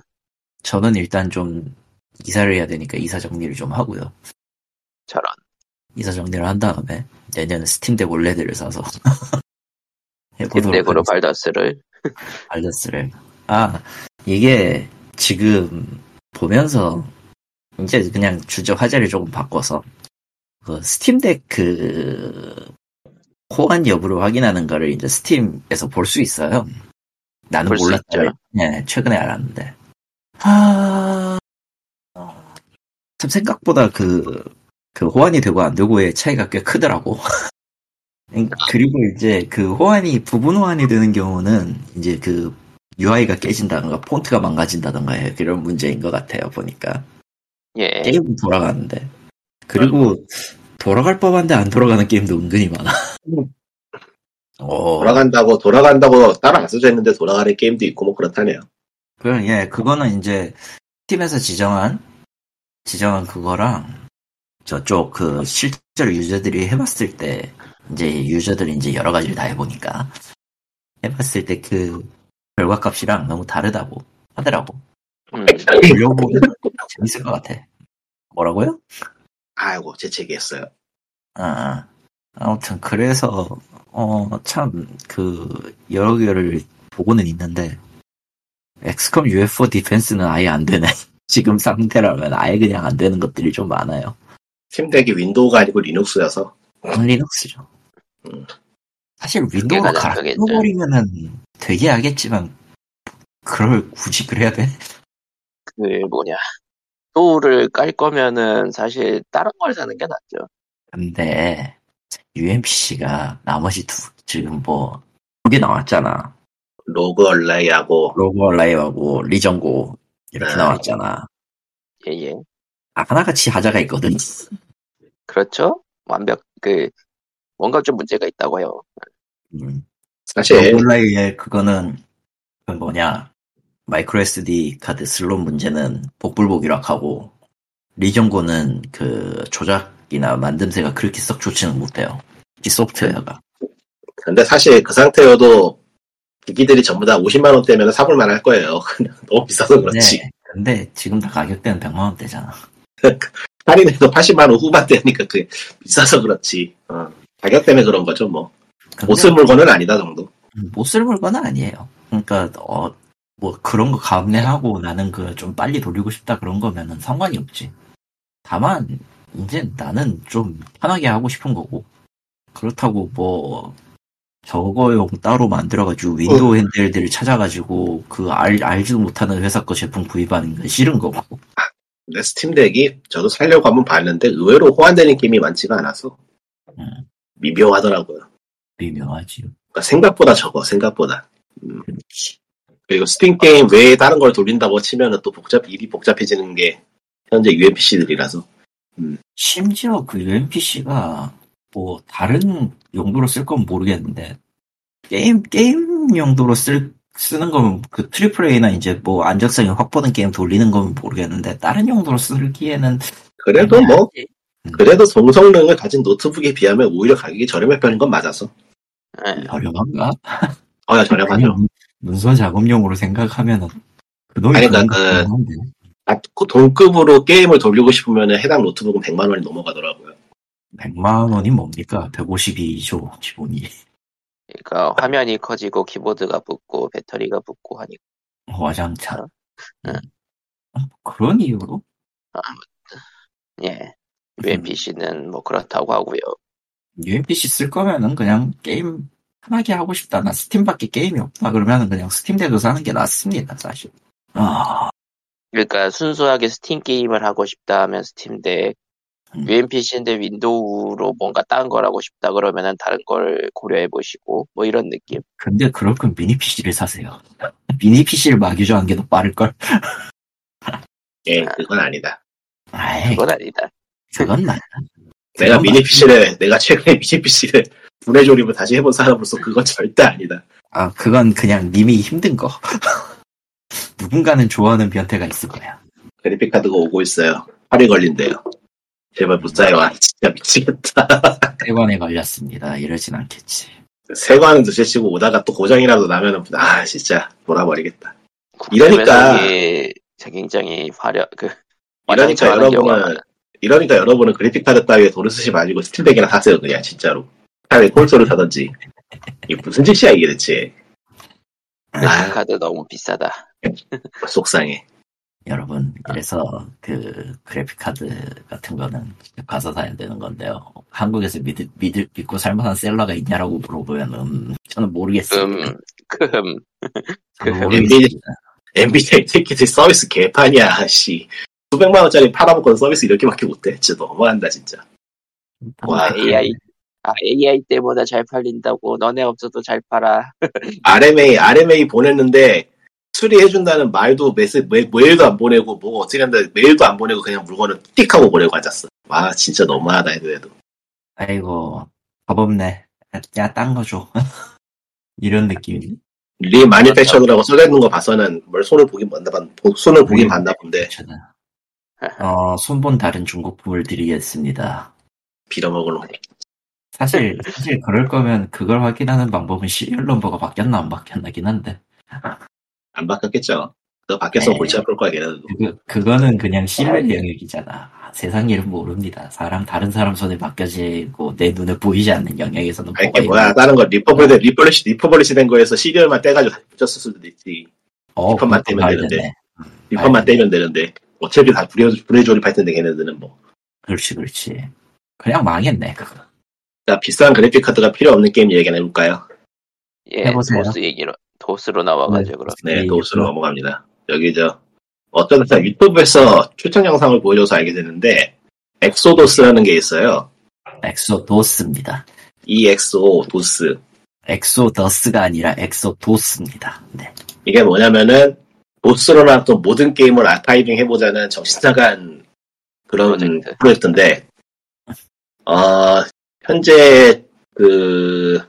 저는 일단 좀 이사를 해야 되니까 이사 정리를 좀 하고요. 저런 이사 정리를 한 다음에 내년 스팀덱 OLED를 사서 <laughs> 하겠습니다. 발더스를 발더스를. 아, 이게 지금 보면서 이제 그냥 주제 화제를 조금 바꿔서 그 스팀덱 그 호환 여부를 확인하는 거를 이제 스팀에서 볼 수 있어요. 나는 몰랐죠. 네, 최근에 알았는데. 아, 참 생각보다 그, 그 호환이 되고 안 되고의 차이가 꽤 크더라고. <laughs> 그리고 이제 그 호환이, 부분 호환이 되는 경우는 이제 그 UI가 깨진다던가 폰트가 망가진다던가 그런 문제인 것 같아요, 보니까. 예 게임은 돌아가는데. 그리고 돌아갈 법한데 안 돌아가는 게임도 은근히 많아. <laughs> 어, 돌아간다고 돌아간다고 따라 안 써져 있는데 돌아가는 게임도 있고 뭐 그렇다네요. 그, 예, 그거는 이제 팀에서 지정한 지정한 그거랑 저쪽 그 실제로 유저들이 해봤을 때 이제 유저들이 이제 여러 가지를 다 해보니까 해봤을 때 그 결과값이랑 너무 다르다고 하더라고. 음, 돌려보면 재밌을 것 같아. 뭐라고요? 아이고 재채기했어요. 아, 아 무튼 그래서 어 참 그 여러 개를 보고는 있는데 엑스컴 UFO 디펜스는 아예 안 되네. <laughs> 지금 상태라면 아예 그냥 안 되는 것들이 좀 많아요. 스팀덱이 윈도우가 아니고 리눅스여서 리눅스죠. 음. 사실 윈도우로 가장 갈아 크겠죠. 끼워버리면은 되게 하겠지만 그걸 굳이 그래야 돼? 그 뭐냐 윈도우를 깔 거면은 사실 다른 걸 사는 게 낫죠. 근데 UMPC가 나머지 두 지금 뭐 두 개 나왔잖아. 로그 얼라이하고 로그 얼라이하고 리전고 이렇게 아. 나왔잖아. 예예. 하나같이 하자가 있거든. 그렇죠. 완벽 그 뭔가 좀 문제가 있다고요. 음. 사실 얼라이의 그거는 그 뭐냐 마이크로 SD 카드 슬롯 문제는 복불복이라 하고 리전고는 그 조작 이나 만듦새가 그렇게 썩 좋지는 못해요. 이 소프트웨어가. 근데 사실 그 상태여도 기기들이 전부 다 50만 원대면 사볼만 할 거예요. <laughs> 그냥 너무 비싸서 그렇지. 네. 근데 지금 다 가격대는 100만 원대잖아. <laughs> 할인해도 80만 원 후반대니까 그게 비싸서 그렇지. 어, 가격 때문에 그런 거죠 뭐. 못 쓸 물건은 아니다 정도. 못 쓸 물건은 아니에요. 그러니까 어, 뭐 그런 거 감내하고 나는 그 좀 빨리 돌리고 싶다 그런 거면은 상관이 없지. 다만 이제 나는 좀 편하게 하고 싶은 거고 그렇다고 뭐 저거용 따로 만들어가지고 윈도우 handheld들을 찾아가지고 그 알, 알지도 못하는 회사 거 제품 구입하는 건 싫은 거고 근데 스팀덱이 저도 살려고 한번 봤는데 의외로 호환되는 게임이 많지가 않아서 음. 미묘하더라고요. 미묘하지. 그러니까 생각보다 적어 생각보다. 그렇지. 그리고 스팀 게임 외에 다른 걸 돌린다고 치면은 또 복잡 일이 복잡해지는 게 현재 UMPC들이라서 심지어 그 UMPC가 뭐 다른 용도로 쓸 건 모르겠는데 게임 게임 용도로 쓸 쓰는 거면 그 triple A나 이제 뭐 안정성이 확보된 게임 돌리는 거면 모르겠는데 다른 용도로 쓰기에는 그래도 뭐 애매하지. 그래도 동성능을 가진 노트북에 비하면 오히려 가격이 저렴해 편인 건 맞아서. 예. 저렴한가? 어야 저렴하죠. 아니, <laughs> 문서 작업용으로 생각하면은 그 돈이 아니, 그러니까 거 그- 한데. 아, 그 동급으로 게임을 돌리고 싶으면 해당 노트북은 100만 원이 넘어가더라고요. 100만 원이 뭡니까? 152조 기본이 그러니까 화면이 커지고 키보드가 붙고 배터리가 붙고 하니까 와장창. 응. 음, 그런 이유로? 예. UMPC는 뭐 그렇다고 하고요. UMPC 쓸 거면은 그냥 게임 편하게 하고 싶다. 나 스팀밖에 게임이 없다. 그러면은 그냥 스팀덱을 사는 게 낫습니다, 사실. 아, 그러니까 순수하게 스팀 게임을 하고 싶다 하면 스팀덱, 음. UMPC인데 윈도우로 뭔가 딴 걸 하고 싶다 그러면은 다른 걸 고려해 보시고 뭐 이런 느낌. 근데 그럴 거면 미니 PC를 사세요. <laughs> 미니 PC를 마규정한 게 더 빠를 걸? <laughs> 예, 그건 아니다. 아이, 그건 아니다. 그건 맞다. 내가 그건 미니 PC를, 내가 최근에 미니 PC를 분해 조립을 다시 해본 사람으로서 그건 절대 아니다. 아, 그건 그냥 님이 힘든 거. <laughs> 누군가는 좋아하는 변태가 있을 거야. 그래픽카드가 오고 있어요. 팔이 걸린대요. 제발 무사해와. <laughs> 진짜 미치겠다. 세관에 걸렸습니다. 이러진 않겠지. 세관은 드시고 오다가 또 고장이라도 나면은, 아, 진짜, 돌아버리겠다. 이러니까- 굉장히 화려 그 이러니까 여러분은. 이러니까 여러분은 그래픽카드 따위에 돈을 쓰지 마시고 스팀덱이나 사세요, 그냥, 진짜로. 차라리 콘솔을 사든지. 이게 무슨 짓이야, 이게 대체. 아, 카드 너무 비싸다. <laughs> 속상해. 여러분, 그래서 그 그래픽 카드 같은 거는 직접 가서 사야 되는 건데요. 한국에서 믿, 믿, 믿고 살만한 셀러가 있냐라고 물어보면은 저는 모르겠습니다. 음, 금, 저는 그 모르겠습니다. 엔비디아 새끼들 서비스 개판이야, 씨. 수백만 원짜리 팔아먹고 서비스 이렇게밖에 못해. 진짜 너무한다, 진짜. 와, AI, 아, AI 때보다 잘 팔린다고 너네 없어도 잘 팔아. <laughs> RMA, RMA 보냈는데 수리해준다는 말도 메시, 메, 메일도 안 보내고 뭐 어떻게 한다 메일도 안 보내고 그냥 물건을 띡 하고 보내고 앉았어. 와, 진짜 너무하다, 해도. 아이고, 겁 없네. 야, 딴 거 줘. <laughs> 이런 느낌이. remanufactured라고 써있는 거 봐서는 뭘 손을 보긴 봤나 봐. 손을 보긴 봤나 본데. 어, 손본 다른 중국품을 드리겠습니다. 빌어먹을 놈. 사실, 사실 그럴 거면 그걸 확인하는 방법은 serial number가 바뀌었나 안 바뀌었나긴 한데. 안 바뀌었겠죠. 그거 바뀌어서 네. 골치 아플 거야, 걔네들도. 그거, 그거는 그냥 신뢰 영역이잖아. 세상 일은 모릅니다. 사람, 다른 사람 손에 맡겨지고 내 눈에 보이지 않는 영역에서는 아니, 뭐가 이게 뭐야, 다른 거 refurbi, refurbish, refurbish 된 거에서 serial만 떼가지고 다시 붙였을 수도 있지. 어, 리퍼만 떼면 되는데. 되네. 리퍼만 알겠네. 떼면 되는데. 어차피 다 분해, 분해 조립할 텐데, 걔네들은 뭐. 그렇지, 그렇지. 그냥 망했네, 그거. 자, 비싼 그래픽 카드가 필요 없는 게임 얘기나 해볼까요? 예, 해보세요. 도스 얘기로, 도스로 나와가지고, 그럼. 네, 네, 도스로. 넘어갑니다. 여기 저 어떤 사 유튜브에서 추천 영상을 보여줘서 알게 됐는데 엑소도스라는 게 있어요. 엑소도스입니다. EXO 도스. 엑소더스가 아니라 엑소도스입니다. 네. 이게 뭐냐면은 도스로 나왔던 모든 게임을 archiving 해보자는 정신나간 그런 프로젝트. 프로젝트인데, 어, 현재 그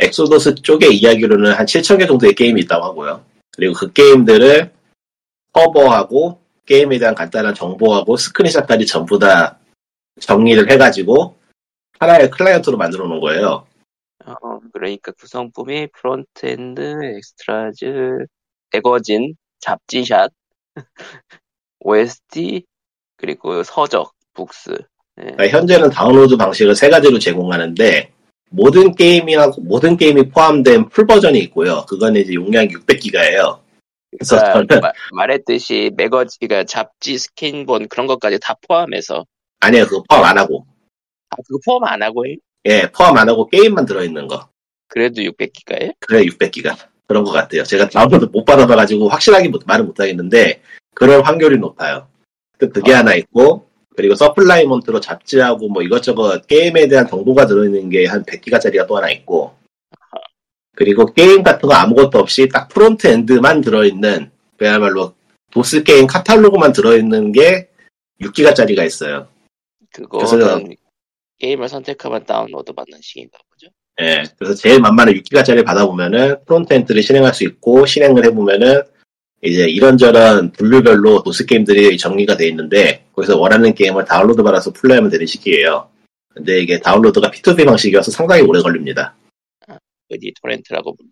엑소도스 쪽의 이야기로는 한 7천 개 정도의 게임이 있다고 하고요. 그리고 그 게임들을 커버하고 게임에 대한 간단한 정보하고 스크린샷까지 전부 다 정리를 해가지고 하나의 클라이언트로 만들어 놓은 거예요. 어, 그러니까 구성품이 frontend, extras, magazine, 잡지샷, <laughs> OST, 그리고 서적, books. 예. 그러니까 현재는 다운로드 방식을 세 가지로 제공하는데 모든 게임이하고 모든 게임이 포함된 풀 버전이 있고요. 그거는 이제 용량이 600기가예요. 그래서 그러니까 저는 마- 말했듯이 magazi, 그러니까 잡지, 스캔본 그런 것까지 다 포함해서 아니에요. 그거 포함 안 하고 아 그거 포함 안 하고 해? 예 포함 안 하고 게임만 들어있는 거 그래도 600기가에? 그래 600기가 그런 것 같아요. 제가 다운로드 못 받아봐가지고 확실하게 못- 말은 못하겠는데 그럴 확률이 높아요. 그- 그게 아. 하나 있고 그리고 supplement로 잡지하고 뭐 이것저것 게임에 대한 정보가 들어있는 게 한 100기가짜리가 또 하나 있고 그리고 게임 같은 거 아무것도 없이 딱 front end만 들어있는 그야말로 도스 게임 카탈로그만 들어있는 게 6기가짜리가 있어요. 그거는 게임을 선택하면 다운로드 받는 식인가 보죠. 예, 그래서 제일 만만한 6기가짜리 받아보면은 front end를 실행할 수 있고 실행을 해보면은 이제 이런저런 분류별로 도스 게임들이 정리가 돼 있는데 거기서 원하는 게임을 다운로드 받아서 플레이하면 되는 시기예요. 근데 이게 다운로드가 P2P 방식이어서 상당히 오래 걸립니다. 어디 토렌트라고 불러.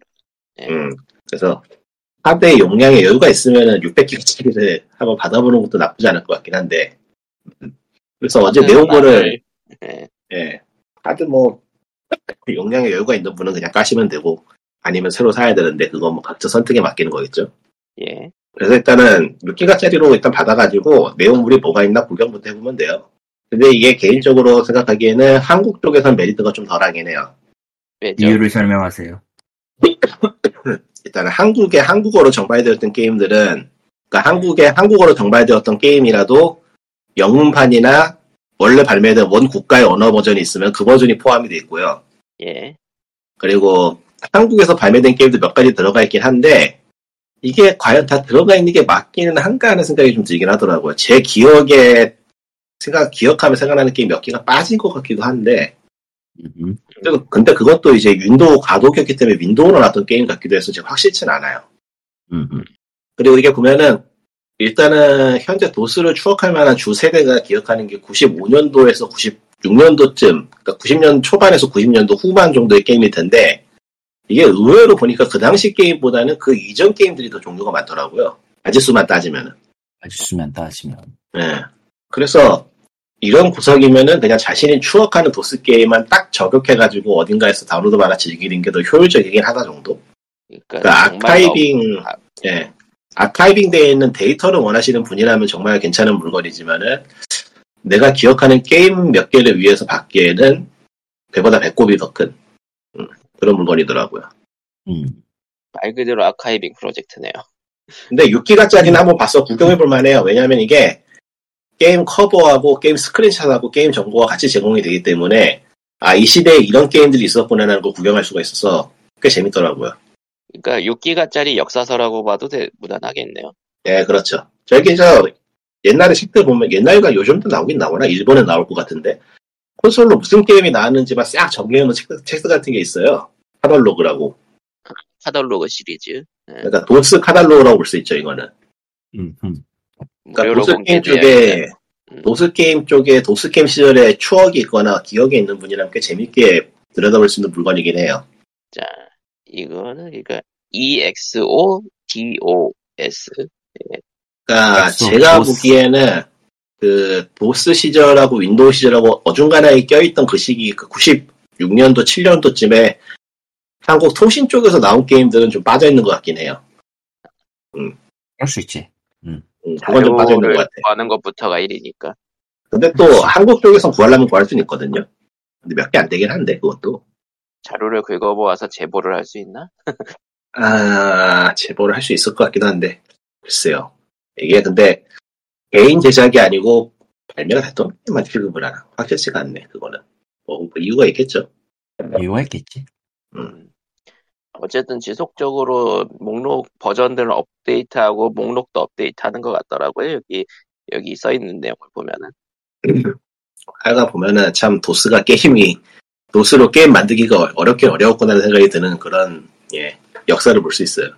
예. 음, 그래서 하드의 용량에 여유가 있으면은 600기가짜리를 한번 받아보는 것도 나쁘지 않을 것 같긴 한데. 음. 그래서 어제 내온 거를 예. 예. 하드 뭐, <laughs> 용량에 여유가 있는 분은 그냥 까시면 되고, 아니면 새로 사야 되는데, 그건 뭐 각자 선택에 맡기는 거겠죠. 예. 그래서 일단은 6기가짜리로 일단 받아가지고, 내용물이 뭐가 있나 구경부터 해보면 돼요. 근데 이게 개인적으로 생각하기에는 한국 쪽에선 메리트가 좀 덜하긴 해요. 왜죠? 이유를 설명하세요. <clears throat> 일단은 한국에 한국어로 정발되었던 게임들은, 그러니까 한국에 한국어로 정발되었던 게임이라도, 영문판이나 원래 발매된 원 국가의 언어 버전이 있으면 그 버전이 포함이 돼 있고요. 예. 그리고 한국에서 발매된 게임도 몇 가지 들어가 있긴 한데 이게 과연 다 들어가 있는 게 맞기는 한가 하는 생각이 좀 들긴 하더라고요. 제 기억에 생각 기억하면 생각나는 게임 몇 개가 빠진 것 같기도 한데 음, 근데, 근데 그것도 이제 윈도우 과도기였기 때문에 윈도우로 나왔던 게임 같기도 해서 지금 확실치는 않아요. 음, 음. 그리고 이게 보면은 일단은 현재 도스를 추억할 만한 주 세대가 기억하는 게 95년도에서 96년도쯤, 그러니까 90년 초반에서 90년도 후반 정도의 게임일 텐데 이게 의외로 보니까 그 당시 게임보다는 그 이전 게임들이 더 종류가 많더라고요. 아지수만 따지면은. 아주 수면 따시면. 예. 그래서 이런 구석이면은 그냥 자신이 추억하는 도스 게임만 딱 저격해가지고 어딘가에서 다운로드 받아 즐기는 게 더 효율적이긴 하다 정도. 그러니까 그러니까 아카이빙, 너무- 아, 예. 아카이빙 되어 있는 데이터를 원하시는 분이라면 정말 괜찮은 물건이지만은, 내가 기억하는 게임 몇 개를 위해서 받기에는 배보다 배꼽이 더 큰, 음, 그런 물건이더라고요. 음. 말 그대로 archiving 프로젝트네요. 근데 6기가짜리는 한번 봐서 구경해볼 만해요. 왜냐면 이게 게임 커버하고 게임 스크린샷하고 게임 정보가 같이 제공이 되기 때문에, 아, 이 시대에 이런 게임들이 있었구나라는 걸 구경할 수가 있어서 꽤 재밌더라고요. 그러니까 6기가짜리 역사서라고 봐도 돼- 무난하겠네요. 예, 그렇죠. 저기 저 옛날에 책들 보면 옛날과 요즘도 나오긴 나오나 일본에 나올 것 같은데 콘솔로 무슨 게임이 나왔는지만 싹 정리해놓은 책, 책 같은 게 있어요. 카달로그라고. 카달로그 시리즈. 그러니까 도스 카달로그라고 볼 수 있죠, 이거는. 음, 음. 그러니까 무료로 도스 게임 쪽에. 음. 도스 게임 쪽에 도스 게임 시절에 추억이 있거나 기억에 있는 분이라면 꽤 재밌게 들여다볼 수 있는 물건이긴 해요. 자, 이거는 그러니까 EXODOS. 그러니까 엑소, 제가 도스. 보기에는 그 도스 시절하고 윈도우 시절하고 어중간하게 껴있던 그 시기 그 96년도 7년도쯤에 한국 통신 쪽에서 나온 게임들은 좀 빠져있는 것 같긴 해요. 그럴 수 있지. 음, 그건 좀 빠져있는 것 같아. 구하는 것부터가 일이니까. 근데 또 한국 쪽에서 구하려면 구할 수는 있거든요. 근데 몇 개 안 되긴 한데 그것도. 자료를 긁어모아서 제보를 할 수 있나? 아 제보를 할 수 있을 것 같기도 한데 글쎄요. 이게 근데 개인 제작이 아니고 발매가 게만 취급을 하나 확실치가 않네 그거는. 뭐, 뭐 이유가 있겠죠. 이유가 있겠지. 음. 어쨌든 지속적으로 목록 버전들을 업데이트하고 목록도 업데이트하는 것 같더라고요. 여기 여기 써 있는 내용을 보면은 <clears throat> 하여간 보면은 참 도스가 게임이 도스로 게임 만들기가 어렵긴 어려웠구나 생각이 드는 그런 예 역사를 볼 수 있어요.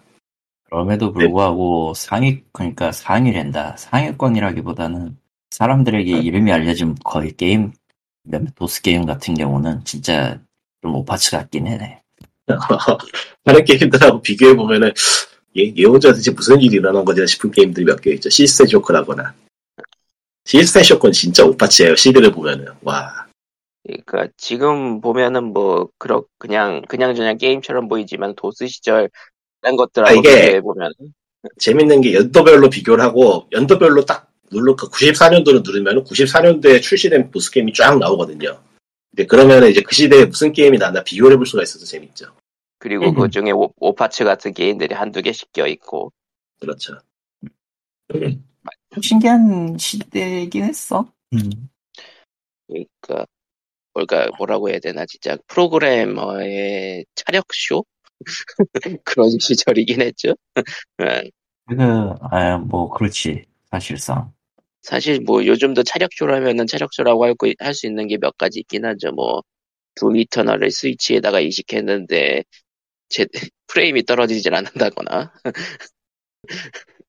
그럼에도 불구하고 상위 그러니까 상위랜다 상위권이라기보다는 사람들에게 이름이 알려진 거의 게임 몇몇 도스 게임 같은 경우는 진짜 좀 오파츠 같긴 해. <laughs> 다른 게임들하고 비교해 보면은 얘, 얘 혼자 대체 무슨 일이 일어난 거지 싶은 게임들이 몇 개 있죠. 시스템 쇼크라거나 시스템 쇼크는 진짜 오파츠예요. 시드를 보면은 와 그러니까 지금 보면은 뭐 그렇 그냥 그냥 저냥 게임처럼 보이지만 도스 시절 딴 것들하고 아, 이게- 보면 재밌는 게 연도별로 비교를 하고 연도별로 딱 눌러 94년도를 누르면 94년도에 출시된 보스 게임이 쫙 나오거든요. 근데 그러면 이제 그 시대에 무슨 게임이 나나 비교를 해볼 수가 있어서 재밌죠. 그리고 음. 그 중에 오, 오파츠 같은 게임들이 한두 개씩 껴 있고 그렇죠. 좀 신기한 시대이긴 했어. 음. 그러니까 뭘까 뭐라고 해야 되나 진짜 프로그래머의 차력쇼 <laughs> 그런 시절이긴 했죠. 예. 그, 아, 뭐, 그렇지. 사실상. 사실 뭐 요즘도 차력쇼라면은 차력쇼라고 할 수 있는 게 몇 가지 있긴 하죠. 뭐 둠 이터널을 스위치에다가 이식했는데 제 프레임이 떨어지질 않는다거나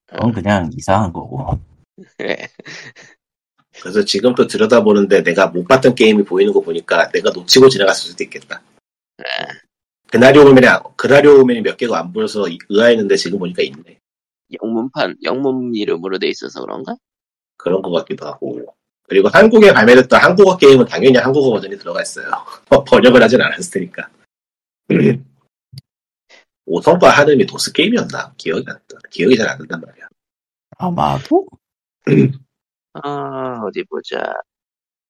그건 그냥 이상한 거고. 예. 그래서 지금 또 들여다보는데 내가 못 봤던 게임이 보이는 거 보니까 내가 놓치고 지나갔을 수도 있겠다. 그나리오맨이, 그나리오맨이 몇 개가 안 보여서 의아했는데 지금 보니까 있네. 영문판 영문 이름으로 돼 있어서 그런가? 그런 것 같기도 하고. 그리고 한국에 발매됐던 한국어 게임은 당연히 한국어 버전이 들어가 있어요. <laughs> 번역을 하진 않았을 테니까. <clears throat> 오성과 한음이 도스 게임이었나? 기억이 안 나. 기억이 잘 안 난단 말이야. 아마도? <clears throat> 아 어디 보자.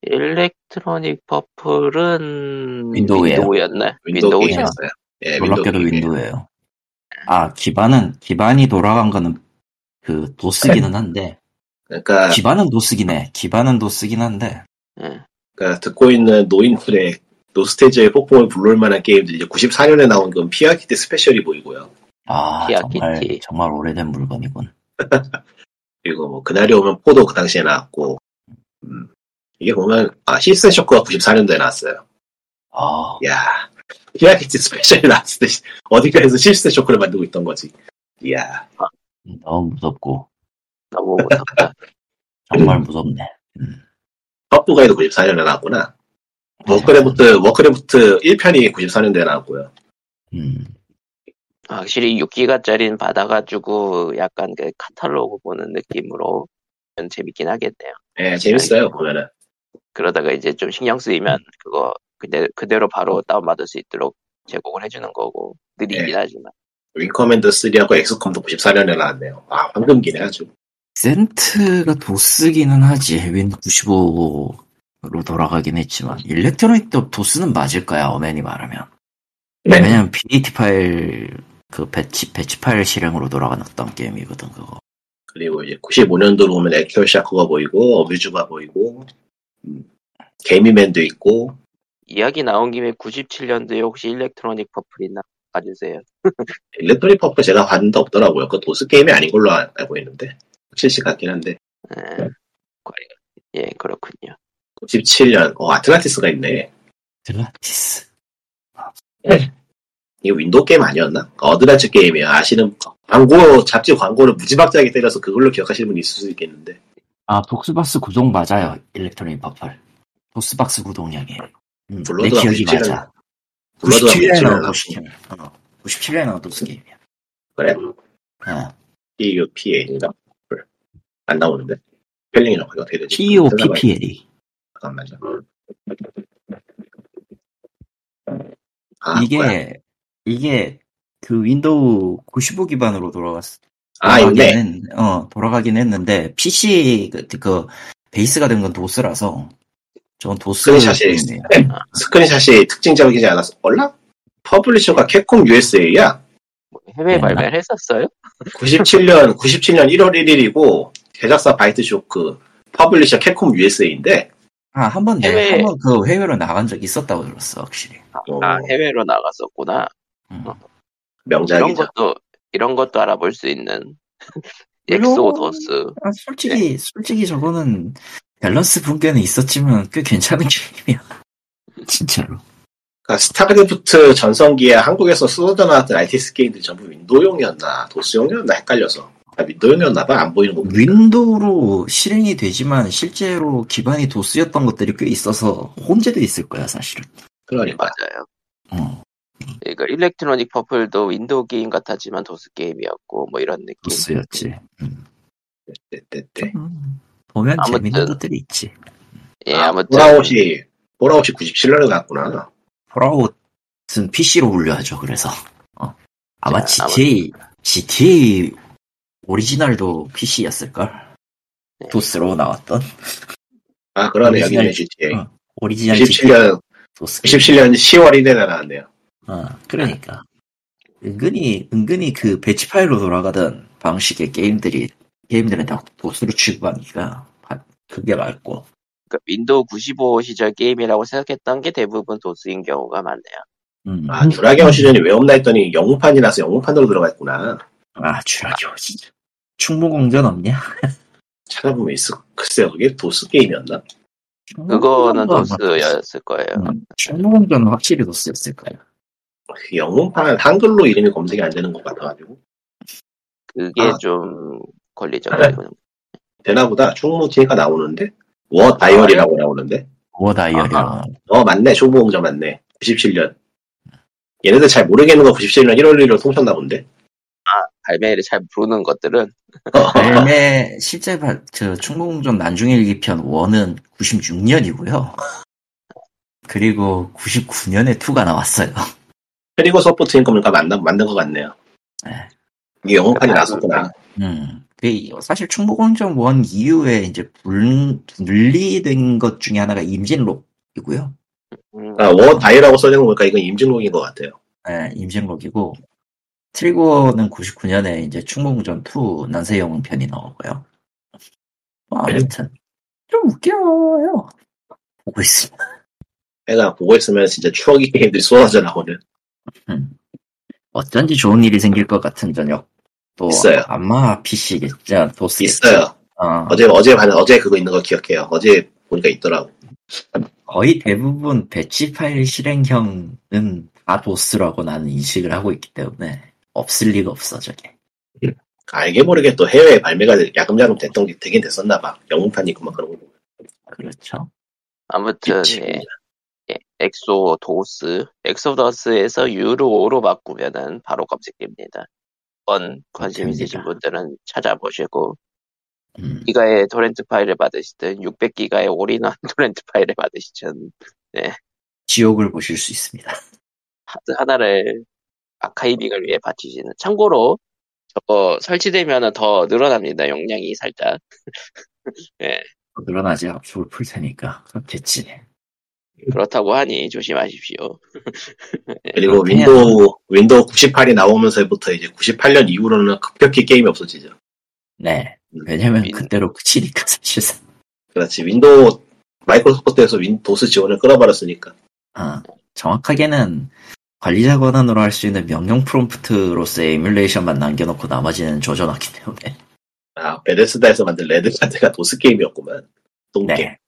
일렉트로닉 퍼플은 윈도우예요. 윈도우였나? 윈도우 윈도우죠. 게임이었어요. 예, 놀랍게도. 윈도우예요. 아, 기반은, 기반이 돌아간 거는 그 도스기는 한데, 그러니까, 기반은 도스긴 해. 기반은 도스긴 한데, 예. 그러니까 듣고 있는 노인들의 노스탤지어의 폭풍을 불러올 만한 게임들 이제 94년에 나온 건 피와 기티 스페셜이 보이고요. 아, 피와 기티. 정말, 정말 오래된 물건이군. <laughs> 그리고 뭐 그날이 오면 포도 그 당시에 나왔고 음, 이게 보면 아 시스템 쇼크가 94년도에 나왔어요. 아, 야 피와 기티 스페셜이 나왔을 때 어디가에서 시스템 쇼크를 만들고 있던 거지. 이야 너무 무섭고, 너무 <laughs> 무섭다. 정말 무섭네. 퍼프가이도 94년에 나왔구나. 워크래프트 워크래프트 1편이 94년도에 나왔고요. 음, 확실히 6기가짜리는 받아가지고 약간 그 카탈로그 보는 느낌으로 재밌긴 하겠네요. 예 재밌어요 보면은 그러다가 이제 좀 신경 쓰이면 그거 그대, 그대로 바로 다운받을 수 있도록 제공을 해주는 거고 느리긴 네. 하지만 윙커맨더 3하고 엑스컴도 94년에 나왔네요. 아 황금기네 아주. 센트가 도스기는 하지. 윈 95로 돌아가긴 했지만, 일렉트로닉도 도스는 맞을 거야, 어맨이 말하면. 네. 왜냐면 PDT 파일, 그 배치, 배치 파일 실행으로 돌아갔던 게임이거든, 그거. 그리고 이제 95년도로 오면 에큐어 샤크가 보이고 어뮤즈가 보이고 음, 개미맨도 있고 이야기 나온 김에 97년도에 혹시 일렉트로닉 퍼플 있나 봐주세요. <laughs> 일렉트리 퍼프 제가 봤는데 없더라고요. 그 도스 게임이 아닌 걸로 알- 알고 있는데 실시 같긴 한데 예, 과연. 예 그렇군요. 97년 어 아틀란티스가 있네. 드라티스. 이거 윈도우 게임 아니었나? 어드벤처 게임이야. 아시는 광고 잡지 광고를 무지막지하게 때려서 그걸로 기억하시는 분이 있을 수 있겠는데 아, 독스박스 구동 맞아요, 일렉트로닉 퍼플. 독스박스 구동량이. 음, 내 기억이 97년 맞아. 블러드가 97년에 97년 나온 나왔고 97년. 어, 97년에 나온 도스 게임이야. 그래? 어. PUPA인가? 안 나오는데 스펠링이 어떻게 되지? POPPL이. 잠깐만요. 아, 뭐야. 이게, 이게, 그 윈도우 95 기반으로 있네. 돌아가긴 했- 어, 돌아가긴 했는데, PC, 그, 그 베이스가 된 건 도스라서, 저건 도스. 스크린샷이 게임이에요. 스크린샷이 특징적이지 않았어. 얼라? publisher가 캡콤 USA야. 뭐 해외 그랬나? 발매를 했었어요? 97년 97년 1월 1일이고 제작사 바이트쇼크 publisher 캡콤 USA인데 아, 한 번, 내, 해외- 한번 그 해외로 나간 적 있었다고 들었어, 확실히. 아 해외로 나갔었구나. 이런 명작이죠. 것도 이런 것도 알아볼 수 있는 <laughs> 엑소도스 아, 솔직히 솔직히 저거는 밸런스 붕괴는 있었지만 꽤 괜찮은 <laughs> 게임이야. 진짜로. 그러니까 스타크래프트 전성기에 한국에서 쏟아져 나왔던 RTS 게임들이 전부 윈도우용이었나 도스용이었나 헷갈려서 아, 윈도우용이었나봐 안 보이는 거. 윈도우로 실행이 되지만 실제로 기반이 도스였던 것들이 꽤 있어서 혼재도 있을 거야 사실은. 그러니까 맞아요. 어, 그러니까 일렉트로닉 퍼플도 윈도우 게임 같았지만 도스 게임이었고 뭐 이런 느낌. 도스였지. 음. 떼떼떼 음, 보면 아무튼. 재밌는 것들이 있지. 예, 아, 아무튼 폴아웃이 폴아웃이 97년에 나왔구나 폴아웃은 PC로 분류하죠. 그래서 어. 아마 자, GTA GTA 오리지널도 PC였을걸. 네. 도스로 나왔던 아 그러네 오리지널- 여기는 GTA 어, 오리지널 GTA 97년 도스. 97년 10월 1일에 나왔네요 어, 그러니까 은근히 은근히 그 배치 파일로 돌아가던 방식의 게임들이 게임들은 다 도스로 취급하니까 바- 그게 맞고 그 윈도우 95 시절 게임이라고 생각했던 게 대부분 도스인 경우가 많네요. 음. 아 쥬라기 원시전이 왜 없나 했더니 영문판이 나서 영문판으로 들어가 있구나 아 쥬라기 원시 충무공전 없냐? <laughs> 찾아보면 있어 글쎄요 그게 도스 게임이었나 그거는 도스였을 거예요. 음, 충무공전은 확실히 도스였을 거예요. 그 영웅판 한글로 이름이 검색이 안 되는 것 같아가지고. 그게 아. 좀 그래. 거 되나보다? 충무티니까 나오는데? 워 다이어리라고 나오는데? 워 다이어리. 어 맞네. 충무공전 맞네. 97년. 얘네들 잘 모르겠는 거 97년 1월 1일 통쳤나 본데. 발매를 잘 부르는 것들은? <laughs> 발매 실제 발, 저 충무공전 난중일기편 1은 96년이고요. 그리고 99년에 2가 나왔어요. 트리거 서포트인 겁니까 만든, 만든 것 같네요 네. 이게 영웅판이 나왔었구나 음. 그 사실 충무공전 1 이후에 이제 분, 분리된 것 중에 하나가 임진록이고요. 음, 아, 워 다이라고 써있는 거 보니까 이건 임진록인 것 같아요 네, 임진록이고 트리거는 99년에 이제 충무공전 2 난세영 편이 나오고요. 뭐 아무튼 좀 웃겨요. 보고 있습니다. 내가 보고 있으면 진짜 추억의 게임들이 쏟아져 나오는 음. <laughs> 어쩐지 좋은 일이 생길 것 같은 저녁. 또 있어요. 아마 PC겠죠. 도스 있어요 어, 어제 어제 봤는 어제 그거 있는 거 기억해요 어제 보니까 있더라고 거의 대부분 배치 파일 실행형은 다 도스라고 나는 인식을 하고 있기 때문에 없을 리가 없어 저게. 알게 모르게 또 해외에 발매가 야금야금 됐던 게 되긴 됐었나 봐 영문판이구만 그런 거 보면 그렇죠. 아무튼. 예. 예, 엑소 도스 엑소더스에서 유로 5로 바꾸면은 바로 검색됩니다. 번 관심. 있으신 분들은 찾아보시고 음, 기가의 토렌트 파일을 받으시든 600기가의 올인원 <laughs> 토렌트 파일을 받으시든 지옥을 보실 수 있습니다. 하드 하나를 archiving을 위해 바치시는 참고로 저거 설치되면 더 늘어납니다 용량이 살짝 <laughs> 늘어나지 압축을 풀 테니까 그렇겠지. 그렇다고 하니 조심하십시오 <laughs> 그리고 그냥- 윈도우 윈도우 98이 나오면서부터 이제 98년 이후로는 급격히 게임이 없어지죠 네. 왜냐면 윈- 그때로 끝이니까 사실상. 그렇지 윈도우 마이크로소프트에서 윈도우스 지원을 끌어버렸으니까 아, 정확하게는 관리자 권한으로 할 수 있는 명령 프롬프트로서의 에뮬레이션만 남겨놓고 나머지는 조져놨기 때문에. 아 베데스다에서 만든 레드가드가 도스 게임이었구만 똥겜 네.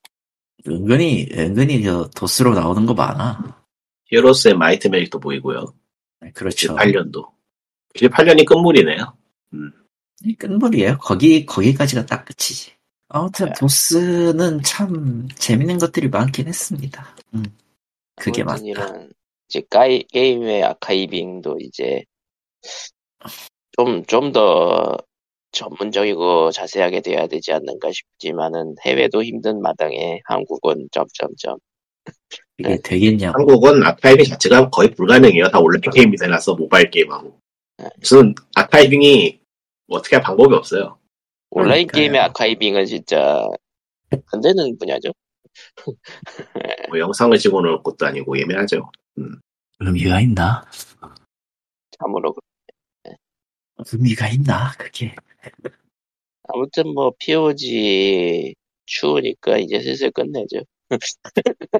은근히, 은근히 저 도스로 나오는 거 많아. Heroes of Might Magic도 보이고요 네, 그렇죠. 98년도 98년이 끝물이네요 이 끝물이에요. 거기, 거기까지가 딱 끝이지. 아무튼 네. 도스는 참 재밌는 것들이 많긴 했습니다. 음, 그게 맞다. 이제 가이, 게임의 아카이빙도 이제 좀 좀 더 전문적이고 자세하게 돼야 되지 않는가 싶지만은 해외도 힘든 마당에 한국은 점점점 이게 네. 되겠냐고. 한국은 아카이빙 자체가 거의 불가능해요 다 온라인 게임이 돼놔서 모바일 게임하고 네. 무슨 아카이빙이 어떻게 할 방법이 없어요 온라인 그러니까요. 게임의 아카이빙은 진짜 안 되는 분야죠. <laughs> 뭐 영상을 집어넣을 것도 아니고 예매하죠 의미가 있나? 참으로 의미가 있나? 그게. 아무튼 뭐 POG 추우니까 이제 슬슬 끝내죠. 예,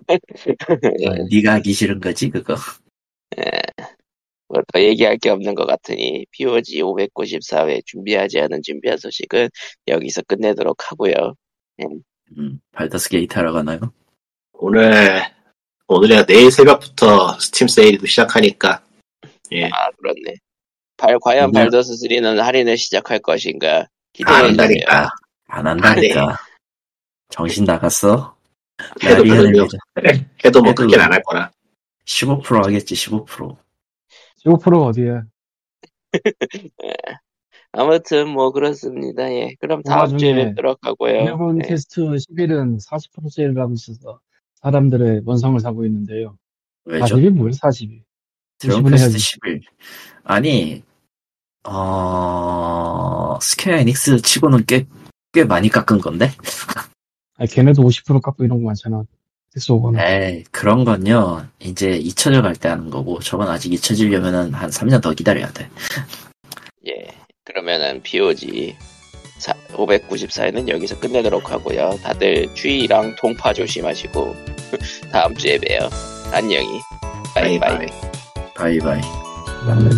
<laughs> 네가 하기 싫은 거지, 그거. 뭐더 얘기할 게 없는 것 같으니 POG 594회 준비하지 않은 준비한 소식은 여기서 끝내도록 하고요. 음, 발더스 게이트 하러 가나요? 오늘 오늘이야 내일 새벽부터 스팀 세일도 시작하니까 예 아 그렇네. 발, 과연 음. 발더스 3는 할인을 시작할 것인가 안 기대해주세요. 한다니까 안 한다니까. 정신 나갔어? 해도 별로. 해도 뭐 그렇게 안할 거라 15% 하겠지, 15%. 15% 어디에? 아무튼 뭐 그렇습니다. 예. 그럼 다음 그 주에 뵙도록 하고요. 일본 네. 테스트 11은 40% 세일을 하고 있어서 사람들의 원성을 사고 있는데요. 왜죠? 40이 뭐예요, 40이? 드론 50을 퀘스트 해야지. 11. 아니, 어, 스퀘어 에닉스 치고는 꽤, 꽤 많이 깎은 건데? 아, 걔네도 50% 깎고 이런 거 많잖아. 테스트 오거나. 에이, 그런 건요, 이제 잊혀져 갈 때 하는 거고, 저건 아직 잊혀지려면은 한 3년 더 기다려야 돼. 예. 그러면은 POG 594회는 여기서 끝내도록 하고요. 다들 추위랑 동파 조심하시고 <laughs> 다음 주에 봬요. 안녕히. 바이바이. 바이 바이. 바이바이. 그다음에